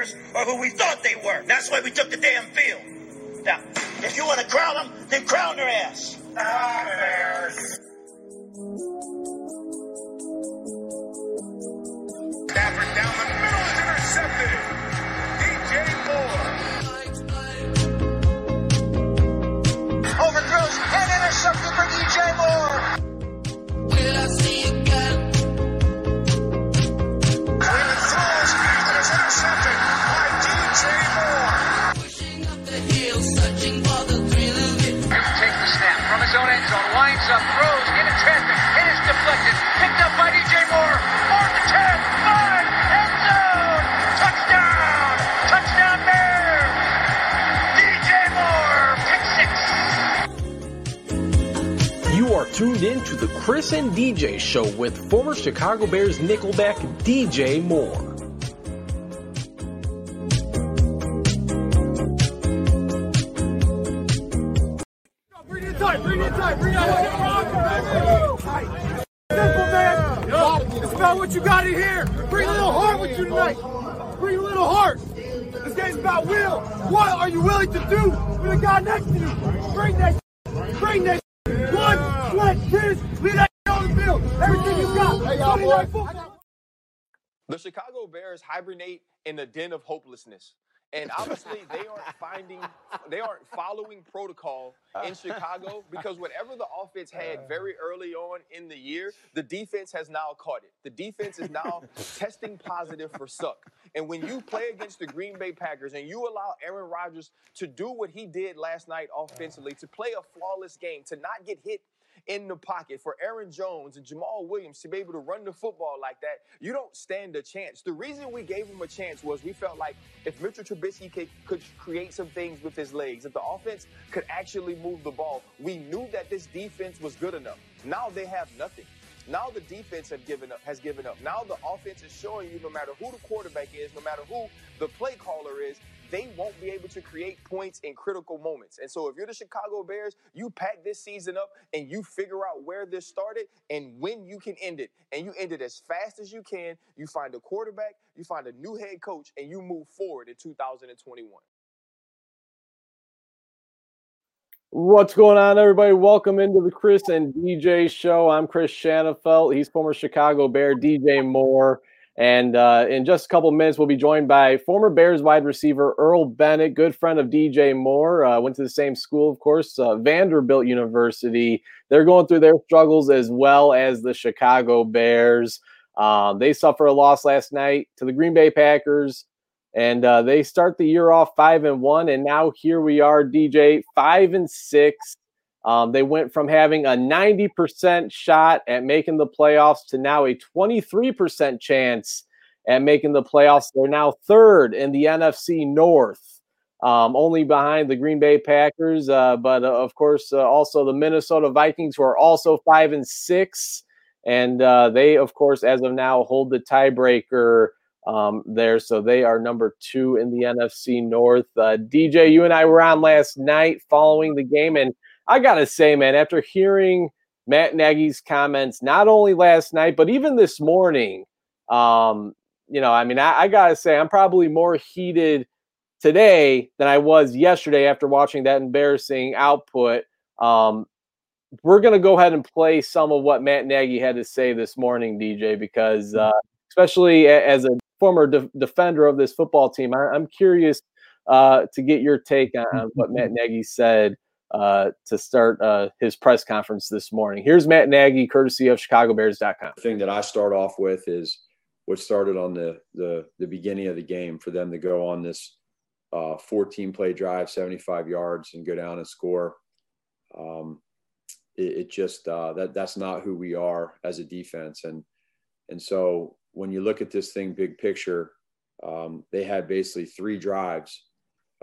Bears are who we thought they were. That's why we took the damn field. Now, if you want to crown them, then crown their ass. Ah, Bears. Stafford down the middle is intercepted. DJ Moore. Overthrows and intercepted for DJ Chris and DJ show with former Chicago Bears Nickelback DJ Moore. Bring it tight, bring it tight, bring it tight. Simple, man. It's about what you got in here. Bring a little heart with you tonight. Bring a little heart. This game's about will. What are you willing to do with the guy next to you? Bring that Bring that Blood, sweat, tears. Leave that on the field. Everything you The Chicago Bears hibernate in a den of hopelessness. And obviously they aren't finding they aren't following protocol in Chicago because whatever the offense had very early on in the year, the defense has now caught it. The defense is now testing positive for suck. And when you play against the Green Bay Packers and you allow Aaron Rodgers to do what he did last night offensively, to play a flawless game, to not get hit in the pocket for Aaron Jones and Jamaal Williams to be able to run the football like that, you don't stand a chance. The reason we gave him a chance was we felt like if Mitchell Trubisky could, could create some things with his legs, if the offense could actually move the ball, we knew that this defense was good enough. Now they have nothing. Now the defense have given up, has given up. Now the offense is showing you no matter who the quarterback is, no matter who the play caller is, they won't be able to create points in critical moments. And so if you're the Chicago Bears, you pack this season up and you figure out where this started and when you can end it. And you end it as fast as you can. You find a quarterback, you find a new head coach, and you move forward in 2021. What's going on, everybody? Welcome into the Chris and DJ show. I'm Chris Shanafelt. He's former Chicago Bear DJ Moore. And uh, in just a couple minutes, we'll be joined by former Bears wide receiver Earl Bennett, good friend of DJ Moore. Uh, went to the same school, of course, uh, Vanderbilt University. They're going through their struggles as well as the Chicago Bears. Um, they suffered a loss last night to the Green Bay Packers and uh, they start the year off five and one, and now here we are, DJ five and six. Um, they went from having a ninety percent shot at making the playoffs to now a twenty three percent chance at making the playoffs. They're now third in the NFC North, um, only behind the Green Bay Packers, uh, but uh, of course uh, also the Minnesota Vikings, who are also five and six, and uh, they, of course, as of now, hold the tiebreaker um, there. So they are number two in the NFC North. Uh, DJ, you and I were on last night following the game, and I gotta say, man, after hearing Matt Nagy's comments, not only last night but even this morning, um, you know, I mean, I, I gotta say, I'm probably more heated today than I was yesterday after watching that embarrassing output. Um, we're gonna go ahead and play some of what Matt Nagy had to say this morning, DJ, because uh, especially as a former de- defender of this football team. I- I'm curious uh, to get your take on, on what Matt Nagy said uh, to start uh, his press conference this morning. Here's Matt Nagy, courtesy of ChicagoBears.com. thing that I start off with is what started on the the, the beginning of the game for them to go on this uh, 14 play drive, 75 yards, and go down and score. Um, it, it just uh, that that's not who we are as a defense, and and so when you look at this thing big picture, um, they had basically three drives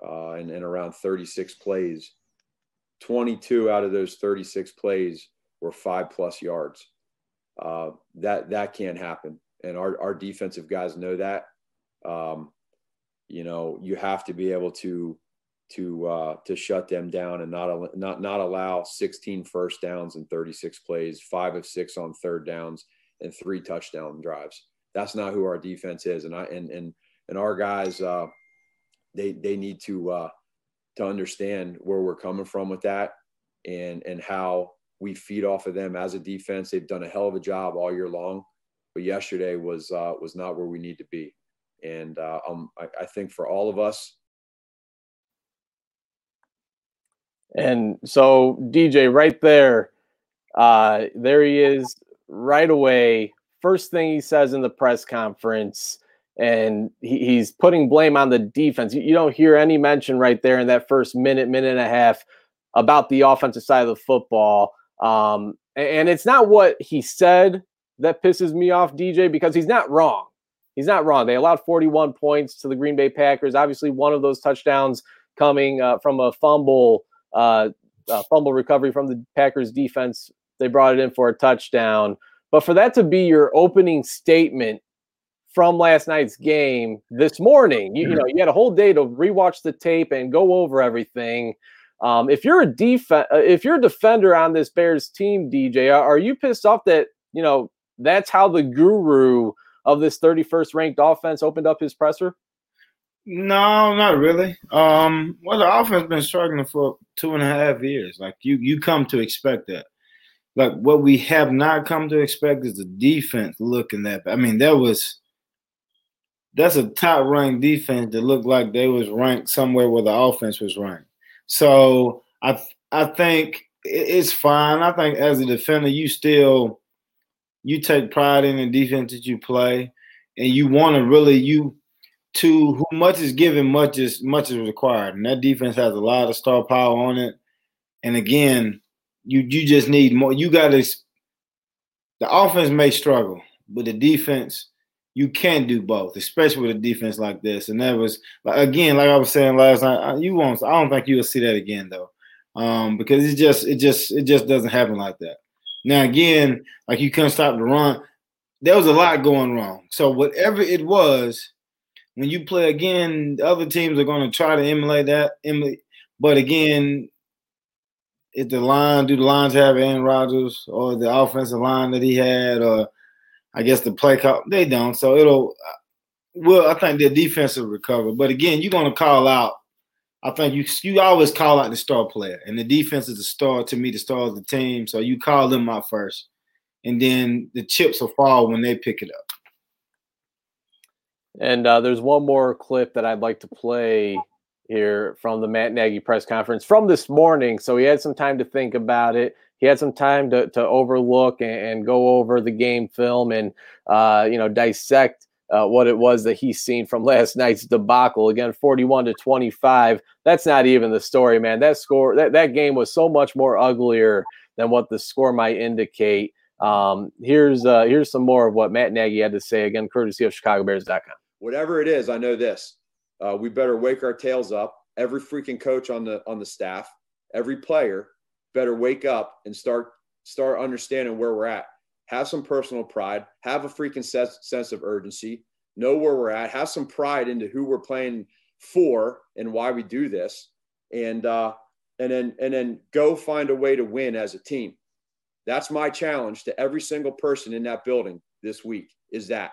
uh, and, and around 36 plays. 22 out of those 36 plays were five plus yards. Uh, that that can't happen, and our our defensive guys know that. Um, you know, you have to be able to to uh, to shut them down and not not not allow 16 first downs and 36 plays, five of six on third downs, and three touchdown drives. That's not who our defense is, and I and and and our guys, uh, they they need to uh, to understand where we're coming from with that, and and how we feed off of them as a defense. They've done a hell of a job all year long, but yesterday was uh, was not where we need to be, and uh, um, I, I think for all of us. And so DJ, right there, uh, there he is, right away. First thing he says in the press conference and he, he's putting blame on the defense. You, you, don't hear any mention right there in that first minute, minute and a half about the offensive side of the football. Um, and, and it's not what he said that pisses me off, DJ, because he's not wrong. He's not wrong. They allowed 41 points to the Green Bay Packers. Obviously, one of those touchdowns coming uh, from a fumble, uh, fumble recovery from the Packers defense. They brought it in for a touchdown. But for that to be your opening statement from last night's game this morning. You, you, know, you had a whole day to rewatch the tape and go over everything. Um, if you're a def- uh, if you're a defender on this Bears team, DJ, are you pissed off that you know that's how the guru of this 31st ranked offense opened up his presser? No, not really. Um, well, the offense been struggling for two and a half years. Like you, you come to expect that. Like what we have not come to expect is the defense looking that. I mean, that was that's a top ranked defense that looked like they was ranked somewhere where the offense was ranked. So I I think it's fine. I think as a defender, you still you take pride in the defense that you play, and you want to really you to who much is given, much is much is required, and that defense has a lot of star power on it. And again, you you just need more. You got to. The offense may struggle, but the defense you can't do both, especially with a defense like this. And that was again, like I was saying last night, you won't. I don't think you will see that again though, um, because it just it just it just doesn't happen like that. Now again, like you couldn't stop the run. There was a lot going wrong. So whatever it was, when you play again, other teams are going to try to emulate that. Emulate, but again, if the line, do the lines have Aaron Rodgers or the offensive line that he had, or I guess the play call they don't. So it'll well, I think their defense will recover. But again, you're gonna call out. I think you you always call out the star player, and the defense is the star to me, the star of the team. So you call them out first, and then the chips will fall when they pick it up. And uh, there's one more clip that I'd like to play here from the Matt Nagy press conference from this morning. So he had some time to think about it he had some time to, to overlook and, and go over the game film and uh, you know dissect uh, what it was that he's seen from last night's debacle. Again 41 to 25 that's not even the story man. That score that, that game was so much more uglier than what the score might indicate. Um, here's uh, here's some more of what matt nagy had to say again courtesy of chicagobears.com whatever it is i know this uh, we better wake our tails up. Every freaking coach on the on the staff every player better wake up and start start understanding where we're at. Have some personal pride. Have a freaking sense, sense of urgency. Know where we're at. Have some pride into who we're playing for and why we do this. And uh, and then and then go find a way to win as a team. That's my challenge to every single person in that building this week. Is that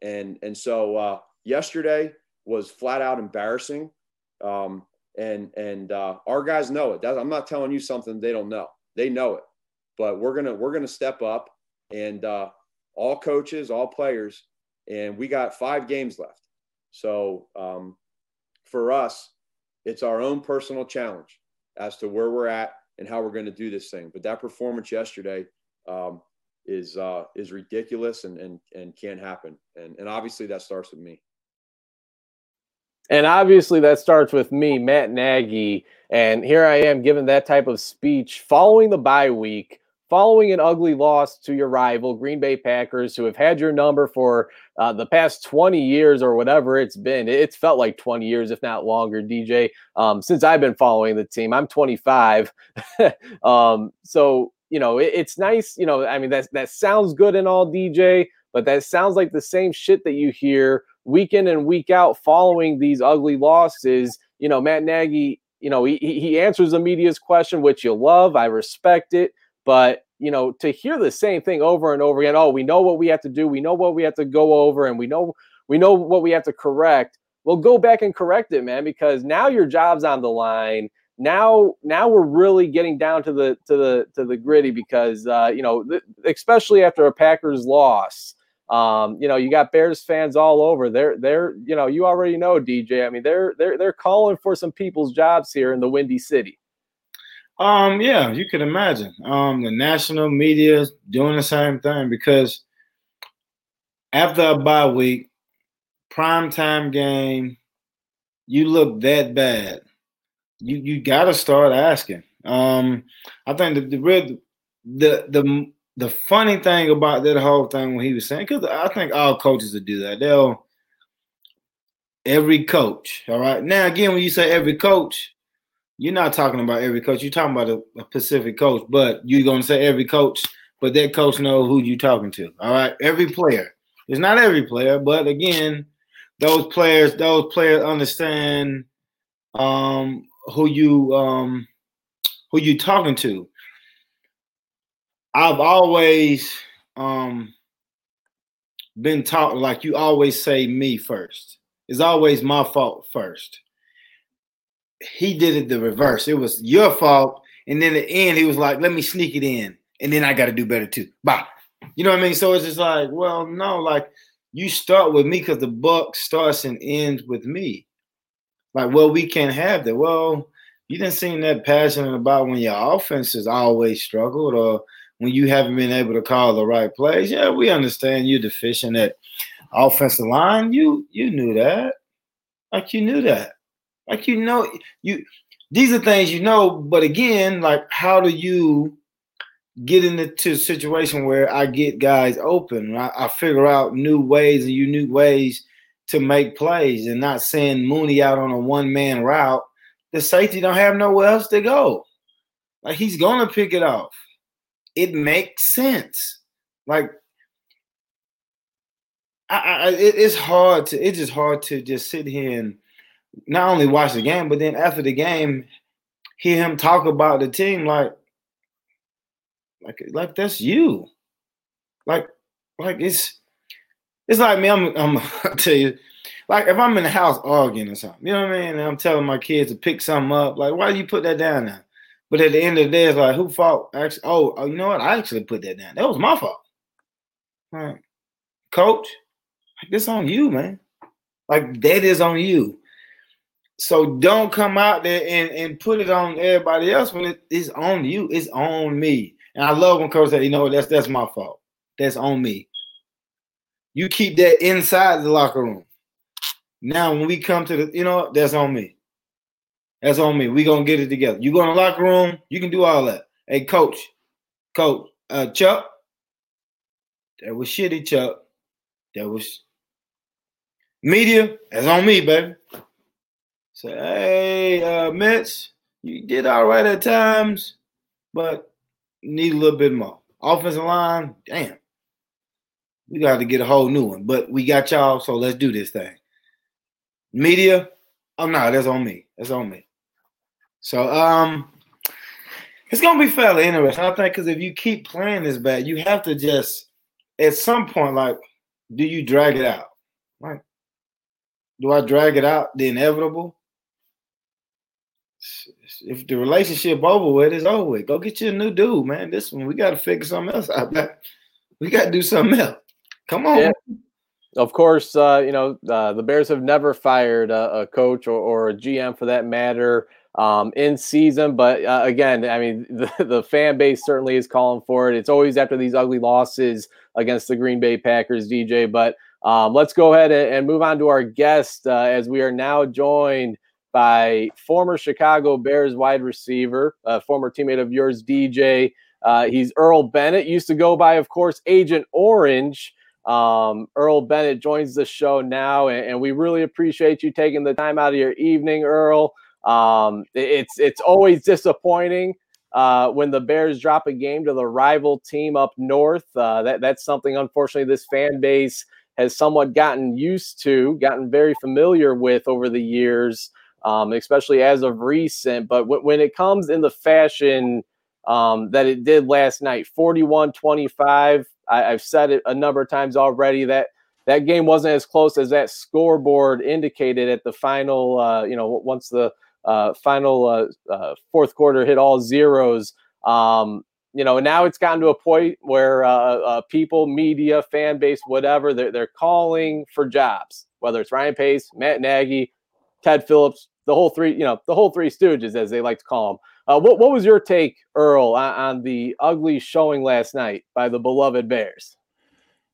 and and so uh, yesterday was flat out embarrassing. Um, and and uh, our guys know it. That, I'm not telling you something they don't know. They know it, but we're gonna we're gonna step up, and uh, all coaches, all players, and we got five games left. So um, for us, it's our own personal challenge as to where we're at and how we're going to do this thing. But that performance yesterday um, is uh, is ridiculous and and and can't happen. And and obviously that starts with me. And obviously, that starts with me, Matt Nagy. And here I am giving that type of speech following the bye week, following an ugly loss to your rival, Green Bay Packers, who have had your number for uh, the past 20 years or whatever it's been. It's felt like 20 years, if not longer, DJ, um, since I've been following the team. I'm 25. um, so, you know, it, it's nice. You know, I mean, that, that sounds good and all, DJ, but that sounds like the same shit that you hear week in and week out following these ugly losses. You know, Matt Nagy, you know, he, he answers the media's question, which you love. I respect it. But, you know, to hear the same thing over and over again, oh, we know what we have to do. We know what we have to go over, and we know we know what we have to correct. Well, go back and correct it, man, because now your job's on the line. Now, now we're really getting down to the to the to the gritty because uh, you know, th- especially after a Packers loss. Um, you know, you got Bears fans all over. They're they're you know, you already know DJ. I mean, they're they're they're calling for some people's jobs here in the Windy City. Um, yeah, you can imagine. Um, the national media doing the same thing because after a bye week, prime time game, you look that bad. You you got to start asking. Um, I think the the the the the funny thing about that whole thing when he was saying, because I think all coaches would do that. They'll every coach. All right. Now again, when you say every coach, you're not talking about every coach. You're talking about a, a specific coach, but you're gonna say every coach, but that coach know who you talking to. All right. Every player. It's not every player, but again, those players, those players understand um who you um who you talking to. I've always um been taught like you always say me first. It's always my fault first. He did it the reverse. It was your fault, and then at the end he was like, "Let me sneak it in, and then I got to do better too." Bye. You know what I mean? So it's just like, well, no, like you start with me because the buck starts and ends with me. Like, well, we can't have that. Well, you didn't seem that passionate about when your offense has always struggled or when you haven't been able to call the right plays. Yeah, we understand you're deficient at offensive line. You you knew that. Like you knew that. Like you know you these are things you know, but again, like how do you get into a situation where I get guys open? I, I figure out new ways and unique ways to make plays and not send Mooney out on a one man route. The safety don't have nowhere else to go. Like he's gonna pick it off. It makes sense. Like I, I it, it's hard to it's just hard to just sit here and not only watch the game, but then after the game, hear him talk about the team like like like that's you. Like like it's it's like me. I'm I'm I'll tell you, like if I'm in the house arguing or something, you know what I mean? And I'm telling my kids to pick something up. Like why do you put that down there? But at the end of the day, it's like who fault? Actually, oh, oh, you know what? I actually put that down. That was my fault. Right. Coach, like this on you, man. Like that is on you. So don't come out there and, and put it on everybody else when it is on you. It's on me. And I love when coach said, you know, that's that's my fault. That's on me. You keep that inside the locker room. Now, when we come to the, you know, that's on me. That's on me. We gonna get it together. You go in the locker room, you can do all that. Hey, coach, coach, uh, Chuck, that was shitty, Chuck. That was media. That's on me, baby. Say, hey, uh, Mitch, you did all right at times, but need a little bit more. Offensive line, damn. We got to get a whole new one, but we got y'all, so let's do this thing. Media, oh no, that's on me. That's on me. So um, it's gonna be fairly interesting, I think, because if you keep playing this bad, you have to just at some point, like, do you drag it out? Like, do I drag it out? The inevitable. If the relationship over with, it's over with. Go get you a new dude, man. This one, we got to figure something else out. We got to do something else. Come on. Yeah. Of course, uh, you know uh, the Bears have never fired a, a coach or, or, a GM for that matter um, in season. But uh, again, I mean the, the fan base certainly is calling for it. It's always after these ugly losses against the Green Bay Packers, DJ. But um, let's go ahead and move on to our guest uh, as we are now joined by former Chicago Bears wide receiver, former teammate of yours, DJ. Uh, he's Earl Bennett. Used to go by, of course, Agent Orange. Um, Earl Bennett joins the show now, and, and, we really appreciate you taking the time out of your evening, Earl. Um, it's it's always disappointing uh, when the Bears drop a game to the rival team up north. Uh, that that's something, unfortunately, this fan base has somewhat gotten used to, gotten very familiar with over the years, um, especially as of recent. But w- when it comes in the fashion um, that it did last night 41 25. I've said it a number of times already that that game wasn't as close as that scoreboard indicated at the final. Uh, you know, once the uh, final uh, uh, fourth quarter hit all zeros. Um, you know, now it's gotten to a point where uh, uh, people, media, fan base, whatever, they're, they're calling for jobs, whether it's Ryan Pace, Matt Nagy, Ted Phillips, the whole three, you know, the whole three stooges, as they like to call them. Uh, what, what was your take, Earl, on, on the ugly showing last night by the beloved Bears?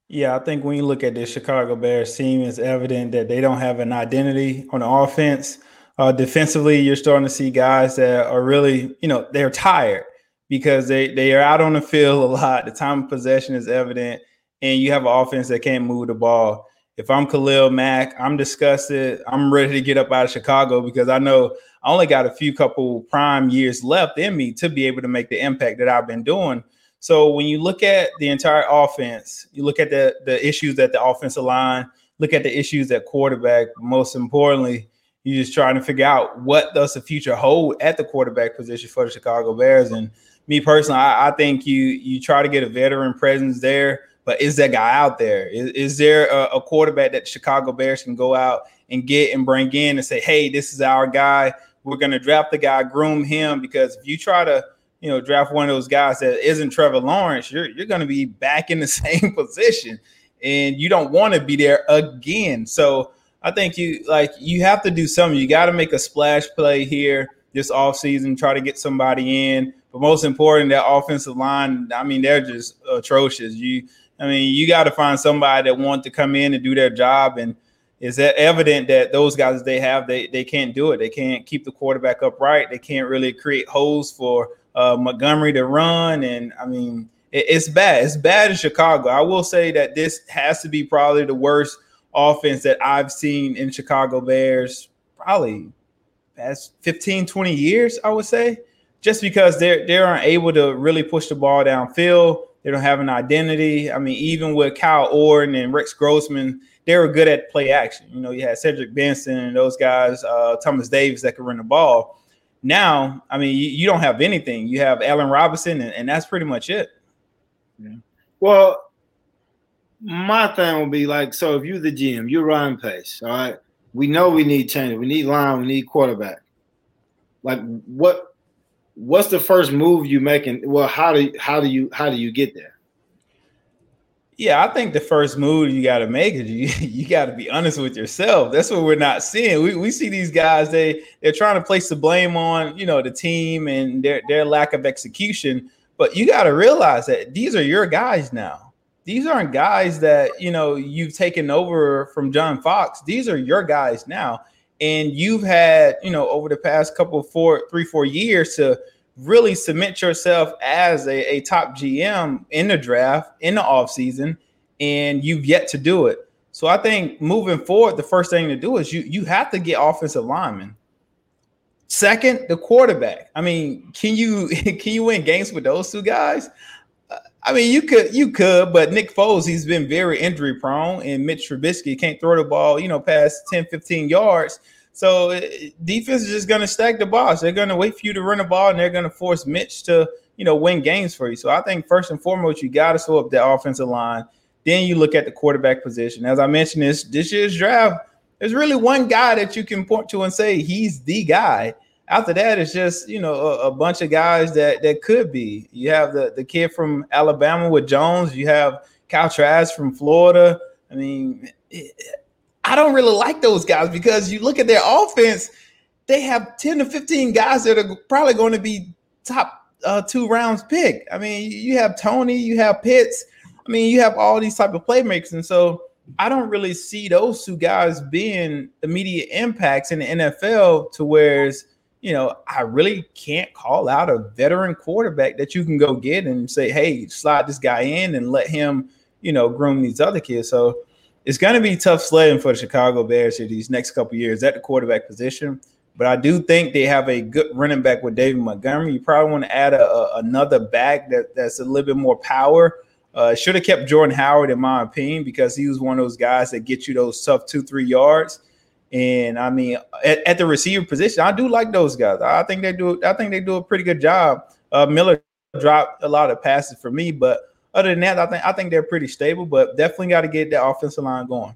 Yeah, I think when you look at the Chicago Bears team, it's evident that they don't have an identity on the offense. Uh, defensively, you're starting to see guys that are really, you know, they're tired because they they are out on the field a lot. The time of possession is evident, and you have an offense that can't move the ball. If I'm Khalil Mack, I'm disgusted. I'm ready to get up out of Chicago because I know I only got a few couple prime years left in me to be able to make the impact that I've been doing. So when you look at the entire offense, you look at the the issues at the offensive line, look at the issues at quarterback. Most importantly, you're just trying to figure out what does the future hold at the quarterback position for the Chicago Bears. And me personally, I, I, think you you try to get a veteran presence there, but is that guy out there? Is, is there a, a, quarterback that Chicago Bears can go out and get and bring in and say, hey, this is our guy. We're going to draft the guy, groom him. Because if you try to, you know, draft one of those guys that isn't Trevor Lawrence, you're you're going to be back in the same position, and you don't want to be there again. So I think you like you have to do something. You got to make a splash play here this offseason, try to get somebody in but most important, that offensive line, I mean, they're just atrocious. You, I mean, you got to find somebody that want to come in and do their job. And is that evident that those guys they have, they they can't do it. They can't keep the quarterback upright. They can't really create holes for uh, Montgomery to run. And I mean, it, it's bad. It's bad in Chicago. I will say that this has to be probably the worst offense that I've seen in Chicago Bears probably past 15, 20 years, I would say just because they're they aren't able to really push the ball downfield. They don't have an identity. I mean, even with Kyle Orton and Rex Grossman, they were good at play action. You know, you had Cedric Benson and those guys, uh, Thomas Davis that could run the ball. Now, I mean, you, you don't have anything. You have Allen Robinson, and, and that's pretty much it. Yeah. Well, my thing will be like, so if you're the GM, you're Ryan Pace, all right. We know we need change. We need line. We need quarterback. Like, what what's the first move you making? Well, how do how do you how do you get there? Yeah, I think the first move you got to make is you you got to be honest with yourself. That's what we're not seeing. We, we see these guys they they're trying to place the blame on you know the team and their their lack of execution. But you got to realize that these are your guys now. These aren't guys that you know you've taken over from John Fox. These are your guys now. And you've had you know over the past couple four three four years to really cement yourself as a, a top gm in the draft in the offseason and you've yet to do it. So i think moving forward the first thing to do is you you have to get offensive linemen. Second the quarterback. I mean can you can you win games with those two guys I mean, you could, you could, but Nick Foles, he's been very injury prone, and Mitch Trubisky can't throw the ball, you know, past 10, 15 yards. So uh, defense is just going to stack the box. They're going to wait for you to run the ball, and they're going to force Mitch to, you know, win games for you. So I think first and foremost, you got to slow up that offensive line. Then you look at the quarterback position. As I mentioned, this this year's draft, there's really one guy that you can point to and say he's the guy after that, it's just you know a, a, bunch of guys that that could be. You have the the kid from Alabama with Jones. You have Kyle Trask from Florida. I mean, I don't really like those guys because you look at their offense. They have ten to fifteen guys that are probably going to be top uh, two rounds pick. I mean, you have Toney, you have Pitts. I mean, you have all these type of playmakers, and so I don't really see those two guys being immediate impacts in the NFL to whereas you know, I really can't call out a veteran quarterback that you can go get and say, hey, slide this guy in and let him, you know, groom these other kids. So it's going to be tough sledding for the Chicago Bears here these next couple years at the quarterback position. But I do think they have a good running back with David Montgomery. You probably want to add a, a, another back that, that's a little bit more power. Uh, should have kept Jordan Howard, in my opinion, because he was one of those guys that get you those tough two, three yards. And I mean, at, at, the receiver position, I do like those guys. I think they do. I think they do a pretty good job. Uh, Miller dropped a lot of passes for me, but other than that, I think I think they're pretty stable, but definitely got to get that offensive line going.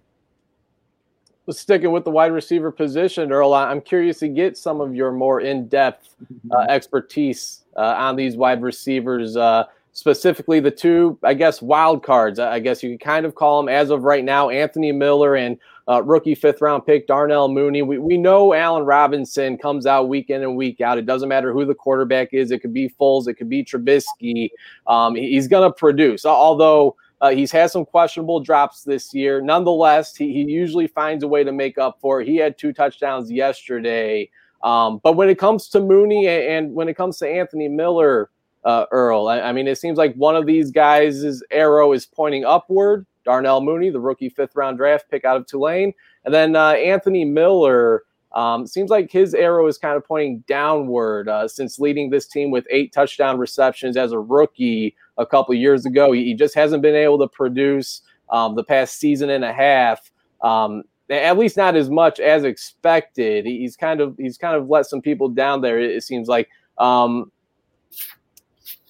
Well, sticking with the wide receiver position, Earl, I'm curious to get some of your more in-depth uh, expertise uh, on these wide receivers, uh, specifically the two, I guess, wild cards. I guess you could kind of call them as of right now, Anthony Miller and uh, rookie fifth round pick Darnell Mooney. We, we know Allen Robinson comes out week in and week out. It doesn't matter who the quarterback is. It could be Foles. It could be Trubisky. Um, he's going to produce, although uh, he's had some questionable drops this year. Nonetheless, he, he usually finds a way to make up for it. He had two touchdowns yesterday. Um, but when it comes to Mooney and, and, when it comes to Anthony Miller, uh, Earl, I, I, mean, it seems like one of these guys' arrow is pointing upward. Darnell Mooney, the rookie fifth round draft pick out of Tulane. And then uh, Anthony Miller. Um, seems like his arrow is kind of pointing downward uh, since leading this team with eight touchdown receptions as a rookie a couple years ago. He, he, just hasn't been able to produce um, the past season and a half. Um, at least not as much as expected. He's kind of he's kind of let some people down there. It, seems like.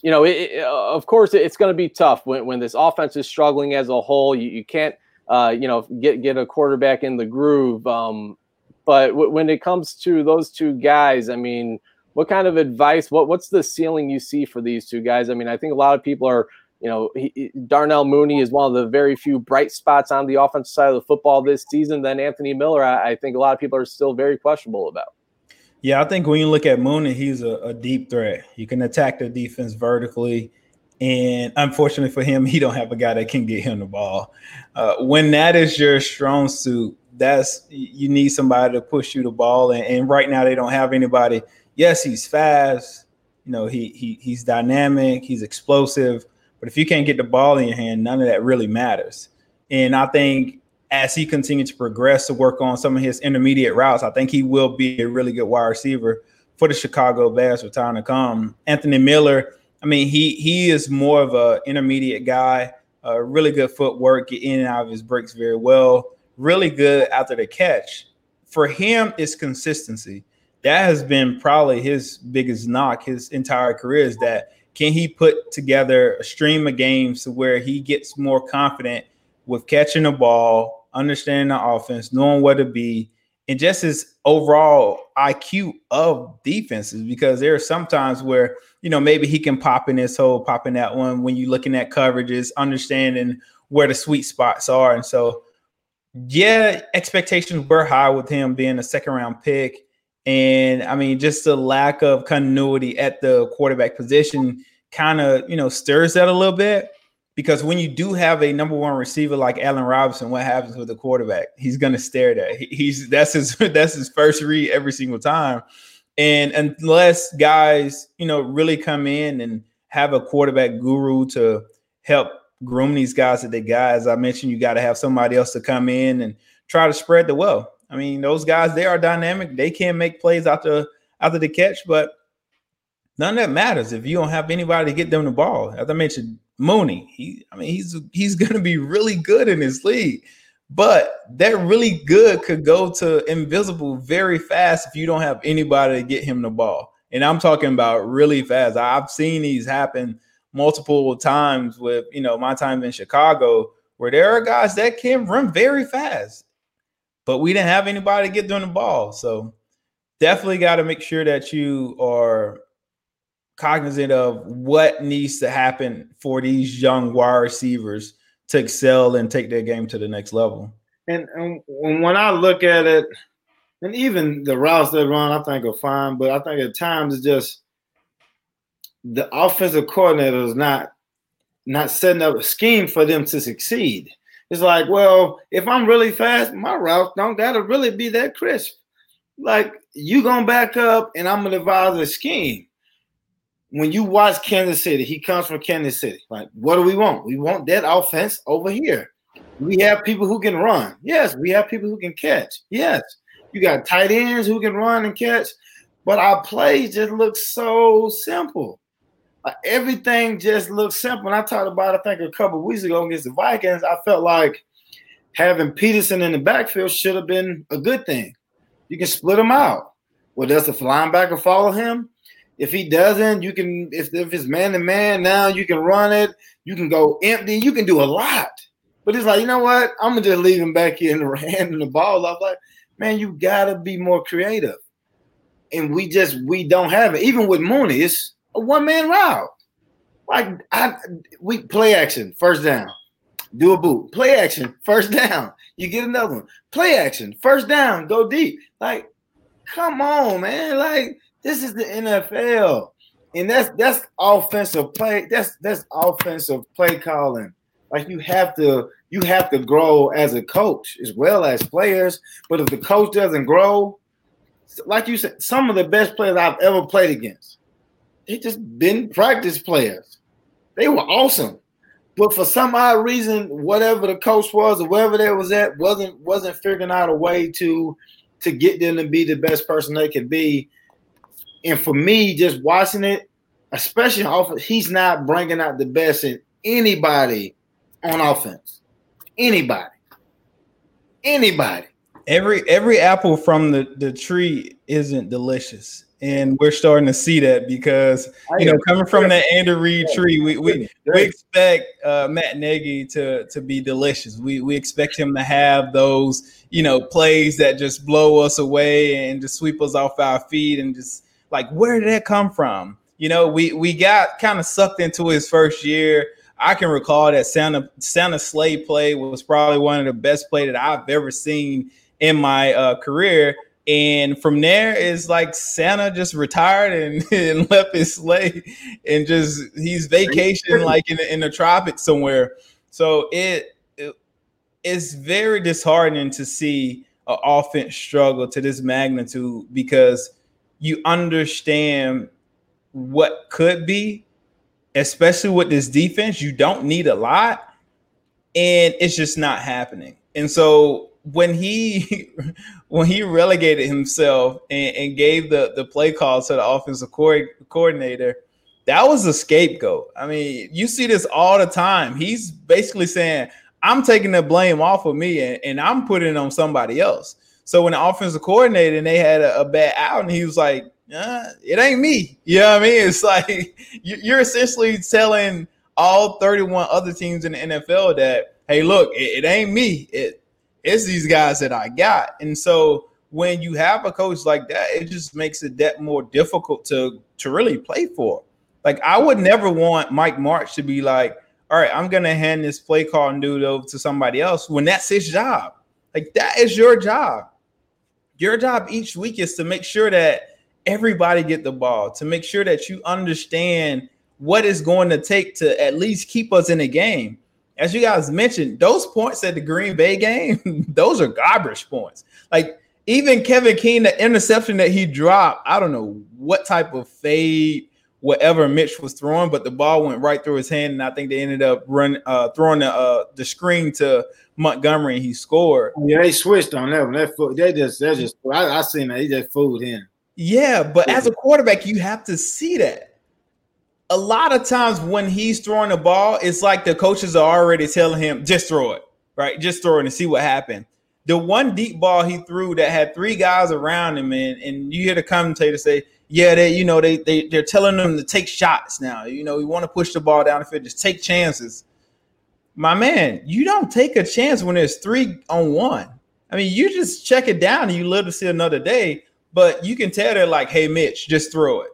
You know, it, it, of course, it's going to be tough when, when this offense is struggling as a whole. You, you can't, uh, you know, get get a quarterback in the groove. Um, but w- when it comes to those two guys, I mean, what kind of advice? What what's the ceiling you see for these two guys? I mean, I think a lot of people are, you know, he, Darnell Mooney is one of the very few bright spots on the offensive side of the football this season. Then Anthony Miller, I, I think a lot of people are still very questionable about. Yeah, I think when you look at Mooney, he's a, a deep threat. You can attack the defense vertically. And unfortunately for him, he don't have a guy that can get him the ball. Uh, when that is your strong suit, that's you need somebody to push you the ball. And, and right now, they don't have anybody – yes, he's fast. You know, he he he's dynamic. He's explosive. But if you can't get the ball in your hand, none of that really matters. And I think as he continues to progress to work on some of his intermediate routes, I think he will be a really good wide receiver for the Chicago Bears for time to come. Anthony Miller, I mean, he he is more of a intermediate guy, uh, really good footwork, get in and out of his breaks very well, really good after the catch. For him, it's consistency that has been probably his biggest knock his entire career is that can he put together a stream of games to where he gets more confident with catching the ball, understanding the offense, knowing what to be, and just his overall IQ of defenses. Because there are sometimes where you know maybe he can pop in this hole, pop in that one when you're looking at coverages, understanding where the sweet spots are, and so yeah, expectations were high with him being a second round pick and I mean, just the lack of continuity at the quarterback position kind of, you know, stirs that a little bit. Because when you do have a number one receiver like Allen Robinson, what happens with the quarterback? He's going to stare at. He's that's his that's his first read every single time. And unless guys, you know, really come in and have a quarterback guru to help groom these guys that they got, as I mentioned, you got to have somebody else to come in and try to spread the wealth. I mean, those guys they are dynamic. They can make plays after after the catch, but none of that matters if you don't have anybody to get them the ball. As I mentioned, Mooney, he I mean he's he's going to be really good in this league, but that really good could go to invisible very fast if you don't have anybody to get him the ball. And I'm talking about really fast. I've seen these happen multiple times with you know my time in Chicago where there are guys that can run very fast but we didn't have anybody to get them the ball. So definitely got to make sure that you are cognizant of what needs to happen for these young wide receivers to excel and take their game to the next level. And, and when I look at it, and even the routes they run, I think are fine, but I think at times it's just the offensive coordinator is not not setting up a scheme for them to succeed. It's like, well, if I'm really fast, my route don't gotta really be that crisp. Like you gonna back up, and I'm gonna devise a scheme. When you watch Kansas City, he comes from Kansas City. Like, what do we want? We want that offense over here. We have people who can run. Yes, we have people who can catch. Yes, you got tight ends who can run and catch. But our plays just look so simple everything just looks simple. And I talked about, I think, a couple weeks ago against the Vikings. I felt like having Peterson in the backfield should have been a good thing. You can split them out. Well, does the linebacker follow him? If he doesn't, you can. If, if it's man to man, now you can run it. You can go empty. You can do a lot. But it's like, you know what? I'm gonna just leave him back here and handing the ball off. Like, man, you gotta be more creative. And we just we don't have it. Even with Mooney, it's a one man route. Like I, we play action, first down, do a boot, play action, first down. You get another one, play action, first down, go deep. Like, come on, man. Like this is the NFL, and that's that's offensive play. That's that's offensive play calling. Like you have to you have to grow as a coach as well as players. But if the coach doesn't grow, like you said, some of the best players I've ever played against, they just didn't practice players. They were awesome. But for some odd reason, whatever the coach was or wherever they was at wasn't wasn't figuring out a way to to get them to be the best person they could be. And for me, just watching it, especially off, he's not bringing out the best in anybody on offense. Anybody. Anybody. Every every apple from the, the tree isn't delicious. And we're starting to see that because you know, coming from that Andy Reid tree, we we, we expect uh, Matt Nagy to to be delicious. We we expect him to have those you know plays that just blow us away and just sweep us off our feet and just like where did that come from? You know, we we got kind of sucked into his first year. I can recall that Santa Santa Slay play was probably one of the best play that I've ever seen in my uh, career. And from there is like Santa just retired and, and left his sleigh and just he's vacationing like in the, in the tropics somewhere. So it, it it's very disheartening to see an offense struggle to this magnitude because you understand what could be, especially with this defense. You don't need a lot, and it's just not happening. And so when he when he relegated himself and, and, gave the the play call to the offensive co- coordinator, that was a scapegoat. I mean, you see this all the time. He's basically saying, "I'm taking the blame off of me and, and I'm putting it on somebody else." So when the offensive coordinator and they had a, a bad out, and he was like, uh, "It ain't me." You know what I mean? It's like you're essentially telling all 31 other teams in the NFL that, "Hey, look, it, it ain't me. It it's these guys that I got. And so when you have a coach like that, it just makes it that more difficult to to really play for. Like I would never want Mike Martz to be like, all right, I'm gonna hand this play call and dude over to somebody else when that's his job. Like that is your job. Your job each week is to make sure that everybody get the ball, to make sure that you understand what it's going to take to at least keep us in a game as you guys mentioned, those points at the Green Bay game, those are garbage points. Like even Kevin King, the interception that he dropped, I don't know what type of fade, whatever Mitch was throwing, but the ball went right through his hand, and I think they ended up run uh, throwing the uh, the screen to Montgomery, and he scored. Oh, yeah, they switched on that one. That they just they just I, I seen that he just fooled him. Yeah, but as a quarterback, you have to see that a lot of times when he's throwing the ball, it's like the coaches are already telling him, just throw it, right? Just throw it and see what happened. The one deep ball he threw that had three guys around him, and, and you hear the commentator say, yeah, they, you know, they, they they're telling them to take shots now. You know, you want to push the ball down the field, just take chances. My man, you don't take a chance when there's three on one. I mean, you just check it down and you live to see another day. But you can tell they're like, hey, Mitch, just throw it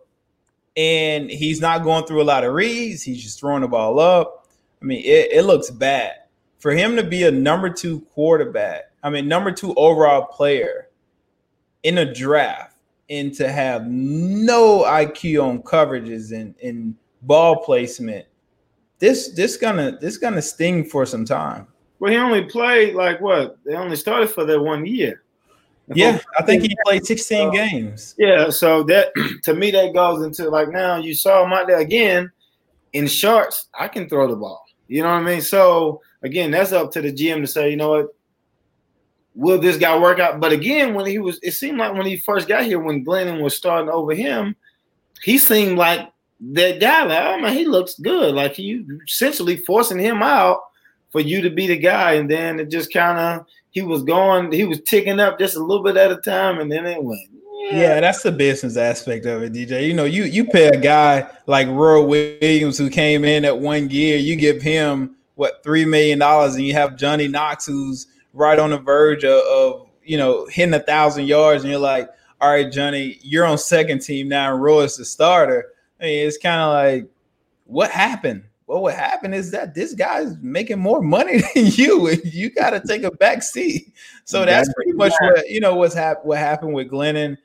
and he's not going through a lot of reads. He's just throwing the ball up. I mean, it, it looks bad for him to be a number two quarterback. I mean, number two overall player in a draft and to have no IQ on coverages and, and ball placement. This this gonna this gonna sting for some time. Well, he only played like what? They only started for that one year. Yeah, I think he played 16 uh, games. Yeah, so that to me that goes into like now you saw him out there again in shorts. I can throw the ball. You know what I mean? So again, that's up to the GM to say, you know what, will this guy work out? But again, when he was, it seemed like when he first got here, when Glennon was starting over him, he seemed like that guy. Like, oh man, he looks good. Like you essentially forcing him out for you to be the guy, and then it just kind of he was going, he was ticking up just a little bit at a time, and then it went Yeah, that's the business aspect of it, DJ. You know, you you pay a guy like Roy Williams who came in at one year, you give him what three million dollars, and you have Johnny Knox who's right on the verge of, of you know hitting a thousand yards, and you're like, all right, Johnny, you're on second team now, and Roy is the starter. I mean, it's kind of like, what happened? Well, What happened is that this guy's making more money than you, and you got to take a back seat. So that's pretty much what you know what's hap- what happened with Glennon.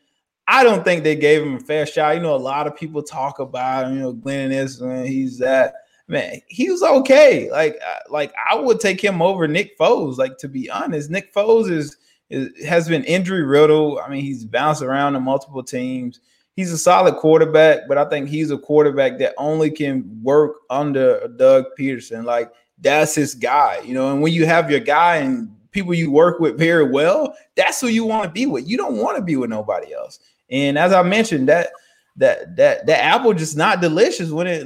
I don't think they gave him a fair shot. You know, a lot of people talk about you know Glennon is man, he's that man. He was okay. Like uh, like I would take him over Nick Foles. Like to be honest, Nick Foles is, is has been injury riddled. I mean, he's bounced around in multiple teams he's a solid quarterback, but I think he's a quarterback that only can work under Doug Pederson. Like that's his guy, you know. And when you have your guy and people you work with very well, that's who you want to be with. You don't want to be with nobody else. And as I mentioned, that that that that apple just not delicious when it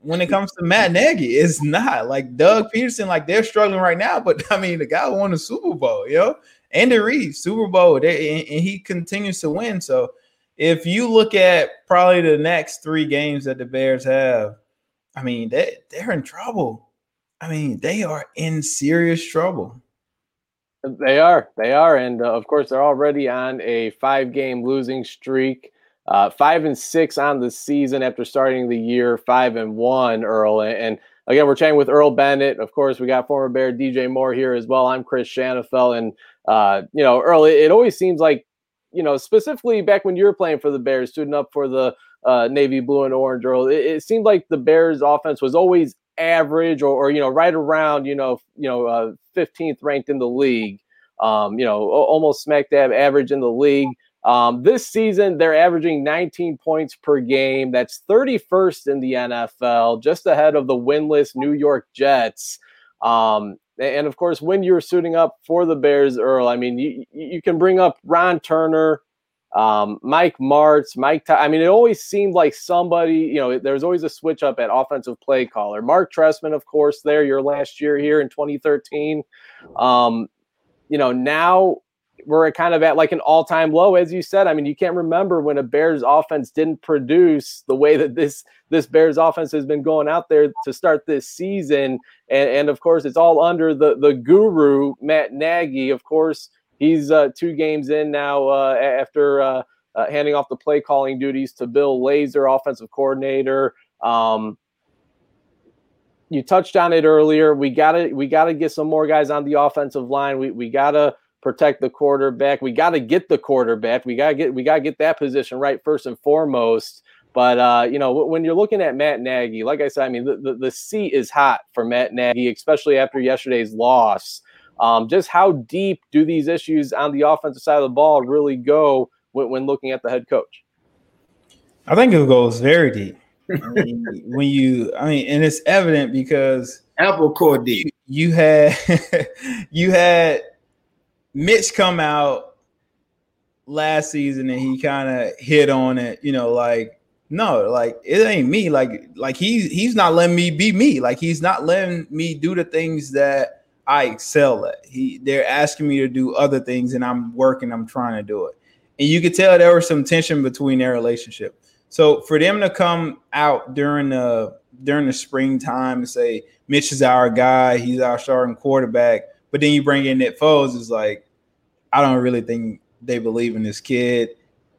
when it comes to Matt Nagy. It's not like Doug Pederson, Like they're struggling right now, but I mean the guy won the Super Bowl, you know. Andy Reid, Super Bowl, they, and, and he continues to win. So if you look at probably the next three games that the Bears have, I mean, they, they're in trouble. I mean, they are in serious trouble. They are. They are. And uh, of course, they're already on a five game losing streak. Uh, five and six on the season after starting the year, five and one, Earl. And, again, we're chatting with Earl Bennett. Of course, we got former Bear DJ Moore here as well. I'm Chris Shanafelt. And, uh, you know, Earl, it, it always seems like you know, specifically back when you were playing for the Bears, suiting up for the uh, navy blue and orange, or it, it, seemed like the Bears' offense was always average, or, or you know, right around you know, you know, uh, 15th ranked in the league. Um, you know, almost smack dab average in the league. Um, this season, they're averaging 19 points per game. That's 31st in the NFL, just ahead of the winless New York Jets. Um, and of course, when you're suiting up for the Bears, Earl, I mean, you, you can bring up Ron Turner, um, Mike Martz, Mike. Ty- I mean, it always seemed like somebody, you know, there's always a switch up at offensive play caller. Mark Trestman, of course, there your last year here in 2013. Um, you know, now we're kind of at like an all-time low, as you said. I mean, you can't remember when a Bears offense didn't produce the way that this this Bears offense has been going out there to start this season. And, and of course, it's all under the the guru Matt Nagy. Of course, he's uh, two games in now uh, after uh, uh handing off the play calling duties to Bill Lazor, offensive coordinator. Um, you touched on it earlier. We gotta we gotta get some more guys on the offensive line. We we gotta protect the quarterback. We got to get the quarterback. We got to get we got to get that position right first and foremost. But uh, you know, when you're looking at Matt Nagy, like I said, I mean, the, the, the seat is hot for Matt Nagy, especially after yesterday's loss. Um, just how deep do these issues on the offensive side of the ball really go when, when looking at the head coach? I think it goes very deep. I mean, when you, I mean, and it's evident because Apple Core deep. You, you had, you had Mitch come out last season and he kind of hit on it, you know, like no, like it ain't me. Like like he's he's not letting me be me. Like he's not letting me do the things that I excel at. He they're asking me to do other things and I'm working, I'm trying to do it. And you could tell there was some tension between their relationship. So for them to come out during the during the springtime and say Mitch is our guy, he's our starting quarterback, but then you bring in Nick Foles, is like, I don't really think they believe in this kid.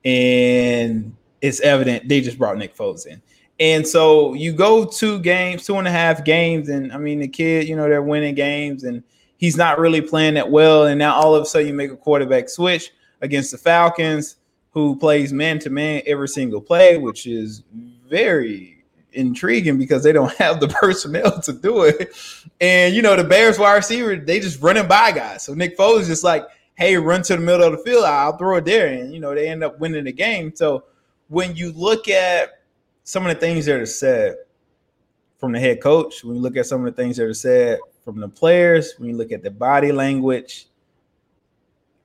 And it's evident they just brought Nick Foles in. And so you go two games, two and a half games, and I mean the kid, you know, they're winning games and he's not really playing that well. And now all of a sudden you make a quarterback switch against the Falcons, who plays man to man every single play, which is very intriguing because they don't have the personnel to do it. And you know, the Bears wide receiver, they just running by guys. So Nick Foles is just like, hey, run to the middle of the field, I'll throw it there. And you know, they end up winning the game. So when you look at some of the things that are said from the head coach, when you look at some of the things that are said from the players, when you look at the body language,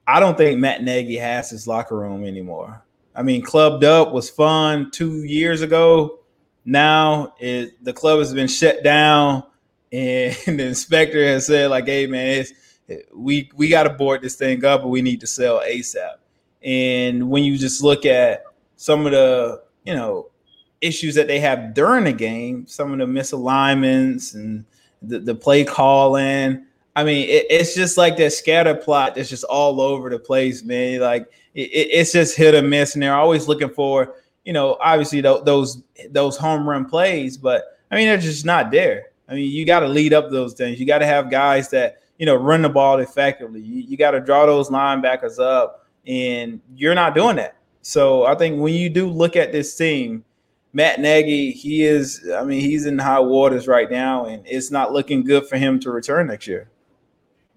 I don't think Matt Nagy has his locker room anymore. I mean, clubbed up was fun two years ago now it, the club has been shut down, and the inspector has said like, "Hey man, we we got to board this thing up, but we need to sell ASAP." And when you just look at some of the, you know, issues that they have during the game, some of the misalignments and the, the play calling. I mean, it, it's just like that scatter plot that's just all over the place, man. Like it, it's just hit or miss, and they're always looking for, you know, obviously th- those those home run plays, but I mean, they're just not there. I mean, you got to lead up those things. You got to have guys that you know run the ball effectively. You, you got to draw those linebackers up, and you're not doing that. So I think when you do look at this team, Matt Nagy, he is, I mean, he's in high waters right now, and it's not looking good for him to return next year.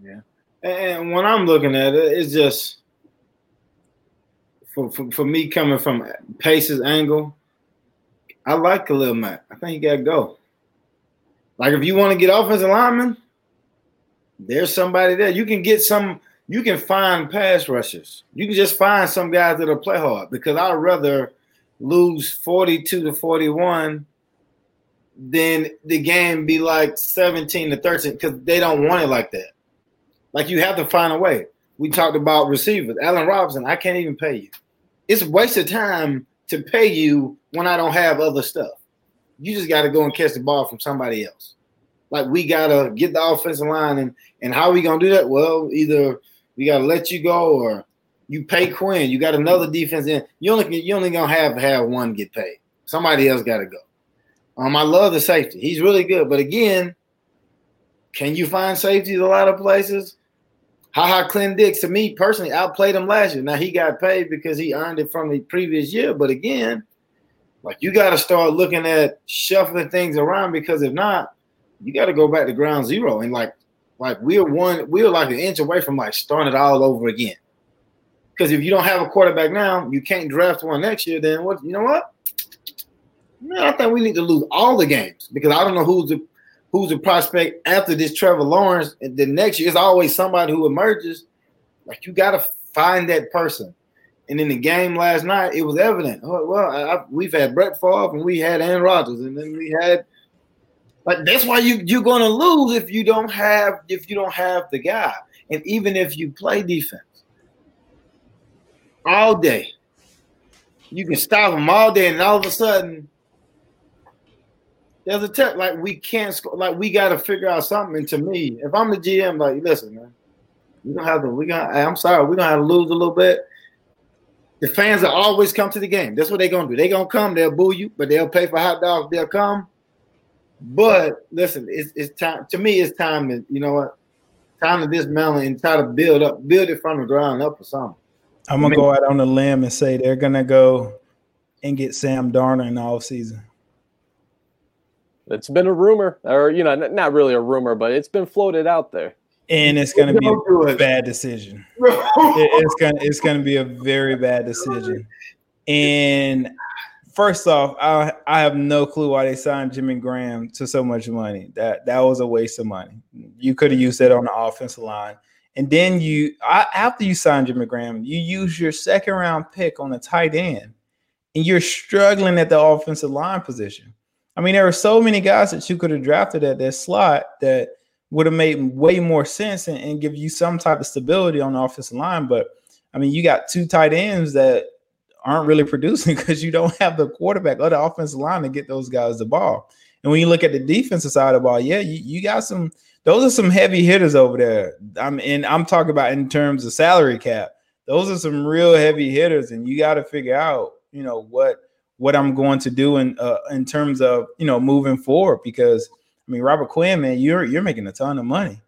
Yeah. And when I'm looking at it, it's just for, for, for me coming from Pace's angle, I like Khalil Mack. I think he got to go. Like if you want to get offensive lineman, there's somebody there. You can get some. You can find pass rushers. You can just find some guys that'll play hard because I'd rather lose 42 to 41 then the game be like 17 to 13 because they don't want it like that. Like you have to find a way. We talked about receivers. Allen Robinson, I can't even pay you. It's a waste of time to pay you when I don't have other stuff. You just got to go and catch the ball from somebody else. Like we gotta get the offensive line, and and how are we gonna do that? Well, either we gotta let you go, or you pay Quinn. You got another defense in. You only you only gonna have have one get paid. Somebody else got to go. Um, I love the safety. He's really good, but again, can you find safeties a lot of places? Haha, Clint Dix to me personally outplayed him last year. Now he got paid because he earned it from the previous year, but again, like you got to start looking at shuffling things around because if not, you got to go back to ground zero and like like we're one we're like an inch away from like starting it all over again. Because if you don't have a quarterback now, you can't draft one next year. Then what? You know what? Man, I think we need to lose all the games because I don't know who's the who's the prospect after this Trevor Lawrence. And the next year, it's always somebody who emerges. Like you got to find that person. And in the game last night, it was evident. Oh, well, I, we've had Brett Favre and we had Aaron Rodgers, and then we had like that's why you you're going to lose if you don't have if you don't have the guy, and even if you play defense all day. You can stop them all day, and all of a sudden, there's a tech like we can't score. Like we got to figure out something. And to me, if I'm the GM, like listen, man, we don't have to. We got. I'm sorry, we're gonna have to lose a little bit. The fans will always come to the game. That's what they're gonna do. They're gonna come. They'll boo you, but they'll pay for hot dogs. They'll come. But listen, it's, it's time. To me, it's time. To, you know what? Time to dismantle and try to build up, build it from the ground up or something. I'm gonna go out on a limb and say they're gonna go and get Sam Darnold in the offseason. It's been a rumor, or you know, not really a rumor, but it's been floated out there. And it's gonna be a bad decision. it's gonna it's gonna be a very bad decision. And first off, I I have no clue why they signed Jimmy Graham to so much money. That that was a waste of money. You could have used that on the offensive line. And then you, after you sign Jimmy Graham, you use your second round pick on a tight end, and you're struggling at the offensive line position. I mean, there are so many guys that you could have drafted at that slot that would have made way more sense and, and give you some type of stability on the offensive line. But I mean, you got two tight ends that aren't really producing because you don't have the quarterback or the offensive line to get those guys the ball. And when you look at the defensive side of the ball, yeah, you, you got some those are some heavy hitters over there. I'm and I'm talking about in terms of salary cap. Those are some real heavy hitters, and you got to figure out, you know, what what I'm going to do in uh, in terms of you know moving forward. Because I mean, Robert Quinn, man, you're you're making a ton of money.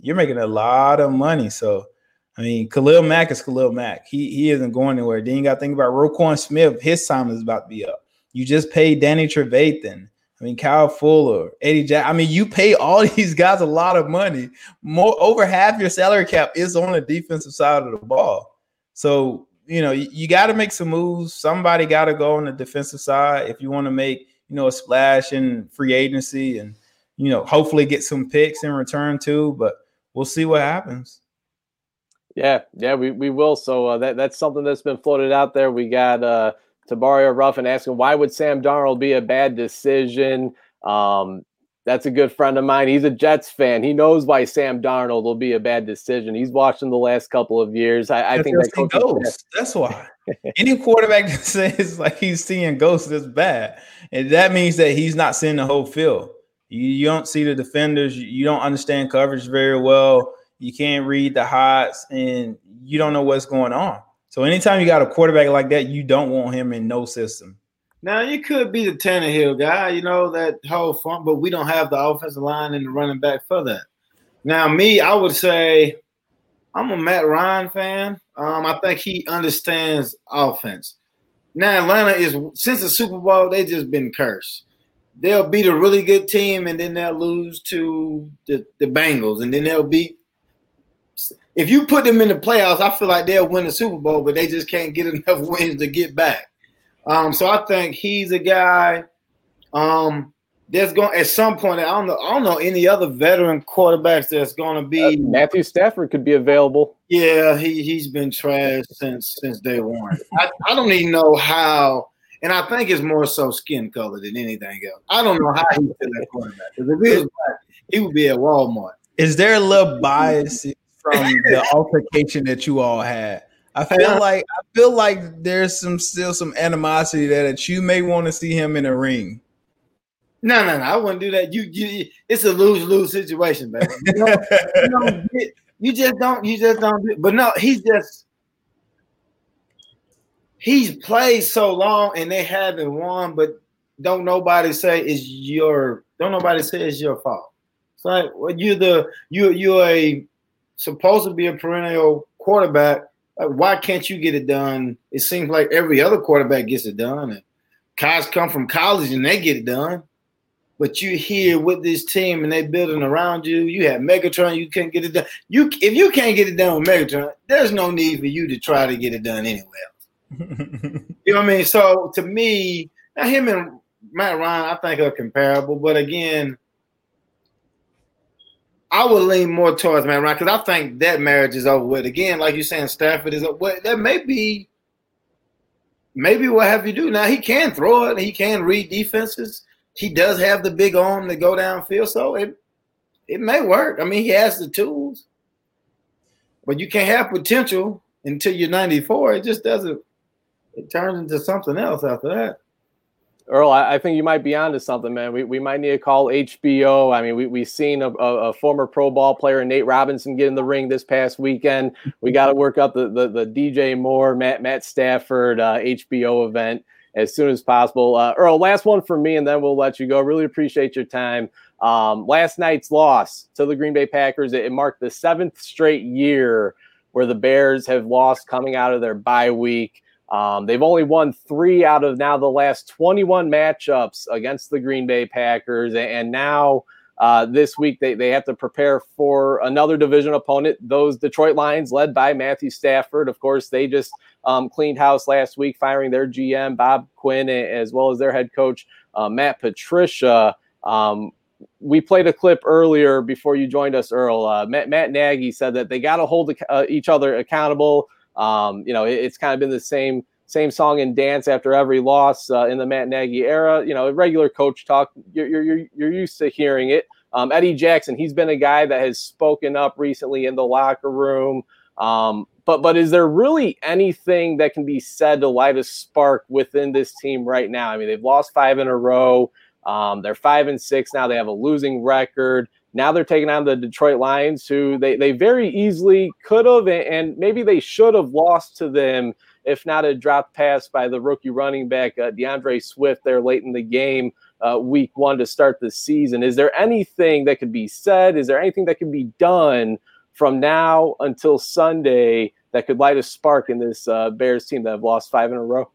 You're making a lot of money. So I mean, Khalil Mack is Khalil Mack. He he isn't going anywhere. Then you got to think about Roquan Smith. His time is about to be up. You just paid Danny Trevathan. I mean, Kyle Fuller, Eddie Jack. I mean, you pay all these guys a lot of money. More over half your salary cap is on the defensive side of the ball. So you know you, you got to make some moves. Somebody got to go on the defensive side if you want to make you know a splash in free agency and you know hopefully get some picks in return too. But we'll see what happens. Yeah, yeah, we, we will. So uh, that that's something that's been floated out there. We got uh, Tabaria Ruffin asking why would Sam Darnold be a bad decision? Um, That's a good friend of mine. He's a Jets fan. He knows why Sam Darnold will be a bad decision. He's watching the last couple of years. I, I think that he goes. That's why. Any quarterback that says like he's seeing ghosts is bad, and that means that he's not seeing the whole field. You, you don't see the defenders. You, you don't understand coverage very well. You can't read the hots, and you don't know what's going on. So anytime you got a quarterback like that, you don't want him in no system. Now you could be the Tannehill guy, you know that whole front, but we don't have the offensive line and the running back for that. Now, me, I would say I'm a Matt Ryan fan. Um, I think he understands offense. Now, Atlanta is since the Super Bowl, they just been cursed. They'll beat a really good team, and then they'll lose to the, the Bengals, and then they'll beat. If you put them in the playoffs, I feel like they'll win the Super Bowl, but they just can't get enough wins to get back. Um, so I think he's a guy um, that's going at some point. I don't know. I don't know any other veteran quarterbacks that's going to be. Uh, Matthew Stafford could be available. Yeah, he he's been trashed since since day one. I, I don't even know how. And I think it's more so skin color than anything else. I don't know how he's that quarterback. Because if he was black, he would be at Walmart. Is there a little bias from the altercation that you all had? I feel uh, like I feel like there's some still some animosity there that you may want to see him in a ring. No, no, no, I wouldn't do that. You, you it's a lose lose situation, man. You, know, you, know, you, just don't, you just don't. But no, he's just he's played so long and they haven't won, but don't nobody say it's your don't nobody say it's your fault. It's like well, you're the you you're a supposed to be a perennial quarterback why can't you get it done? It seems like every other quarterback gets it done. And guys come from college and they get it done. But you're here with this team and they're building around you. You have Megatron, you can't get it done. You if you can't get it done with Megatron, there's no need for you to try to get it done anywhere else. you know what I mean? So to me, now him and Matt Ryan, I think are comparable. But again, I would lean more towards Matt Ryan because I think that marriage is over with. Again, like you're saying, Stafford is what that may be. Maybe what have you do now? He can throw it. He can read defenses. He does have the big arm to go downfield, so it it may work. I mean, he has the tools, but you can't have potential until you're 94. It just doesn't. It turns into something else after that. Earl, I, I, think you might be onto something, man. We, we might need to call HBO. I mean, we, we've seen a, a, a former pro ball player, Nate Robinson, get in the ring this past weekend. We got to work up the, the, the, DJ Moore, Matt, Matt Stafford uh, HBO event as soon as possible. Uh, Earl, last one for me, and then we'll let you go. Really appreciate your time. Um, last night's loss to the Green Bay Packers, it, it marked the seventh straight year where the Bears have lost coming out of their bye week. Um, they've only won three out of now the last 21 matchups against the Green Bay Packers. And now uh, this week they, they have to prepare for another division opponent, those Detroit Lions, led by Matthew Stafford. Of course, they just um, cleaned house last week, firing their GM, Bob Quinn, as well as their head coach, uh, Matt Patricia. Um, we played a clip earlier before you joined us, Earl. Uh, Matt, Matt Nagy said that they got to hold uh, each other accountable. Um, you know, it, it's kind of been the same same song and dance after every loss uh, in the Matt Nagy era. You know, regular coach talk. You're you're you're used to hearing it. Um, Eddie Jackson, he's been a guy that has spoken up recently in the locker room. Um, but but is there really anything that can be said to light a spark within this team right now? I mean, they've lost five in a row. Um, they're five and six now. They have a losing record. Now they're taking on the Detroit Lions, who they, they very easily could have and maybe they should have lost to them if not a drop pass by the rookie running back uh, D'Andre Swift there late in the game, uh, week one to start the season. Is there anything that could be said? Is there anything that can be done from now until Sunday that could light a spark in this uh, Bears team that have lost five in a row?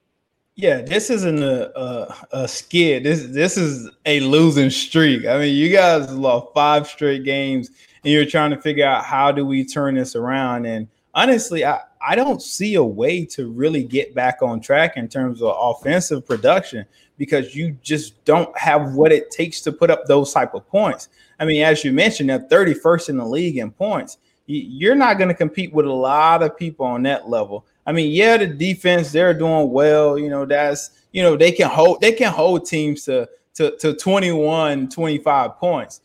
Yeah, this isn't a, a, a skid. This this is a losing streak. I mean, you guys lost five straight games, and you're trying to figure out how do we turn this around. And honestly, I I don't see a way to really get back on track in terms of offensive production because you just don't have what it takes to put up those type of points. I mean, as you mentioned, they're 31st in the league in points. You're not going to compete with a lot of people on that level. I mean, yeah, the defense they're doing well. You know, that's you know they can hold they can hold teams to to, to 21, 25 points.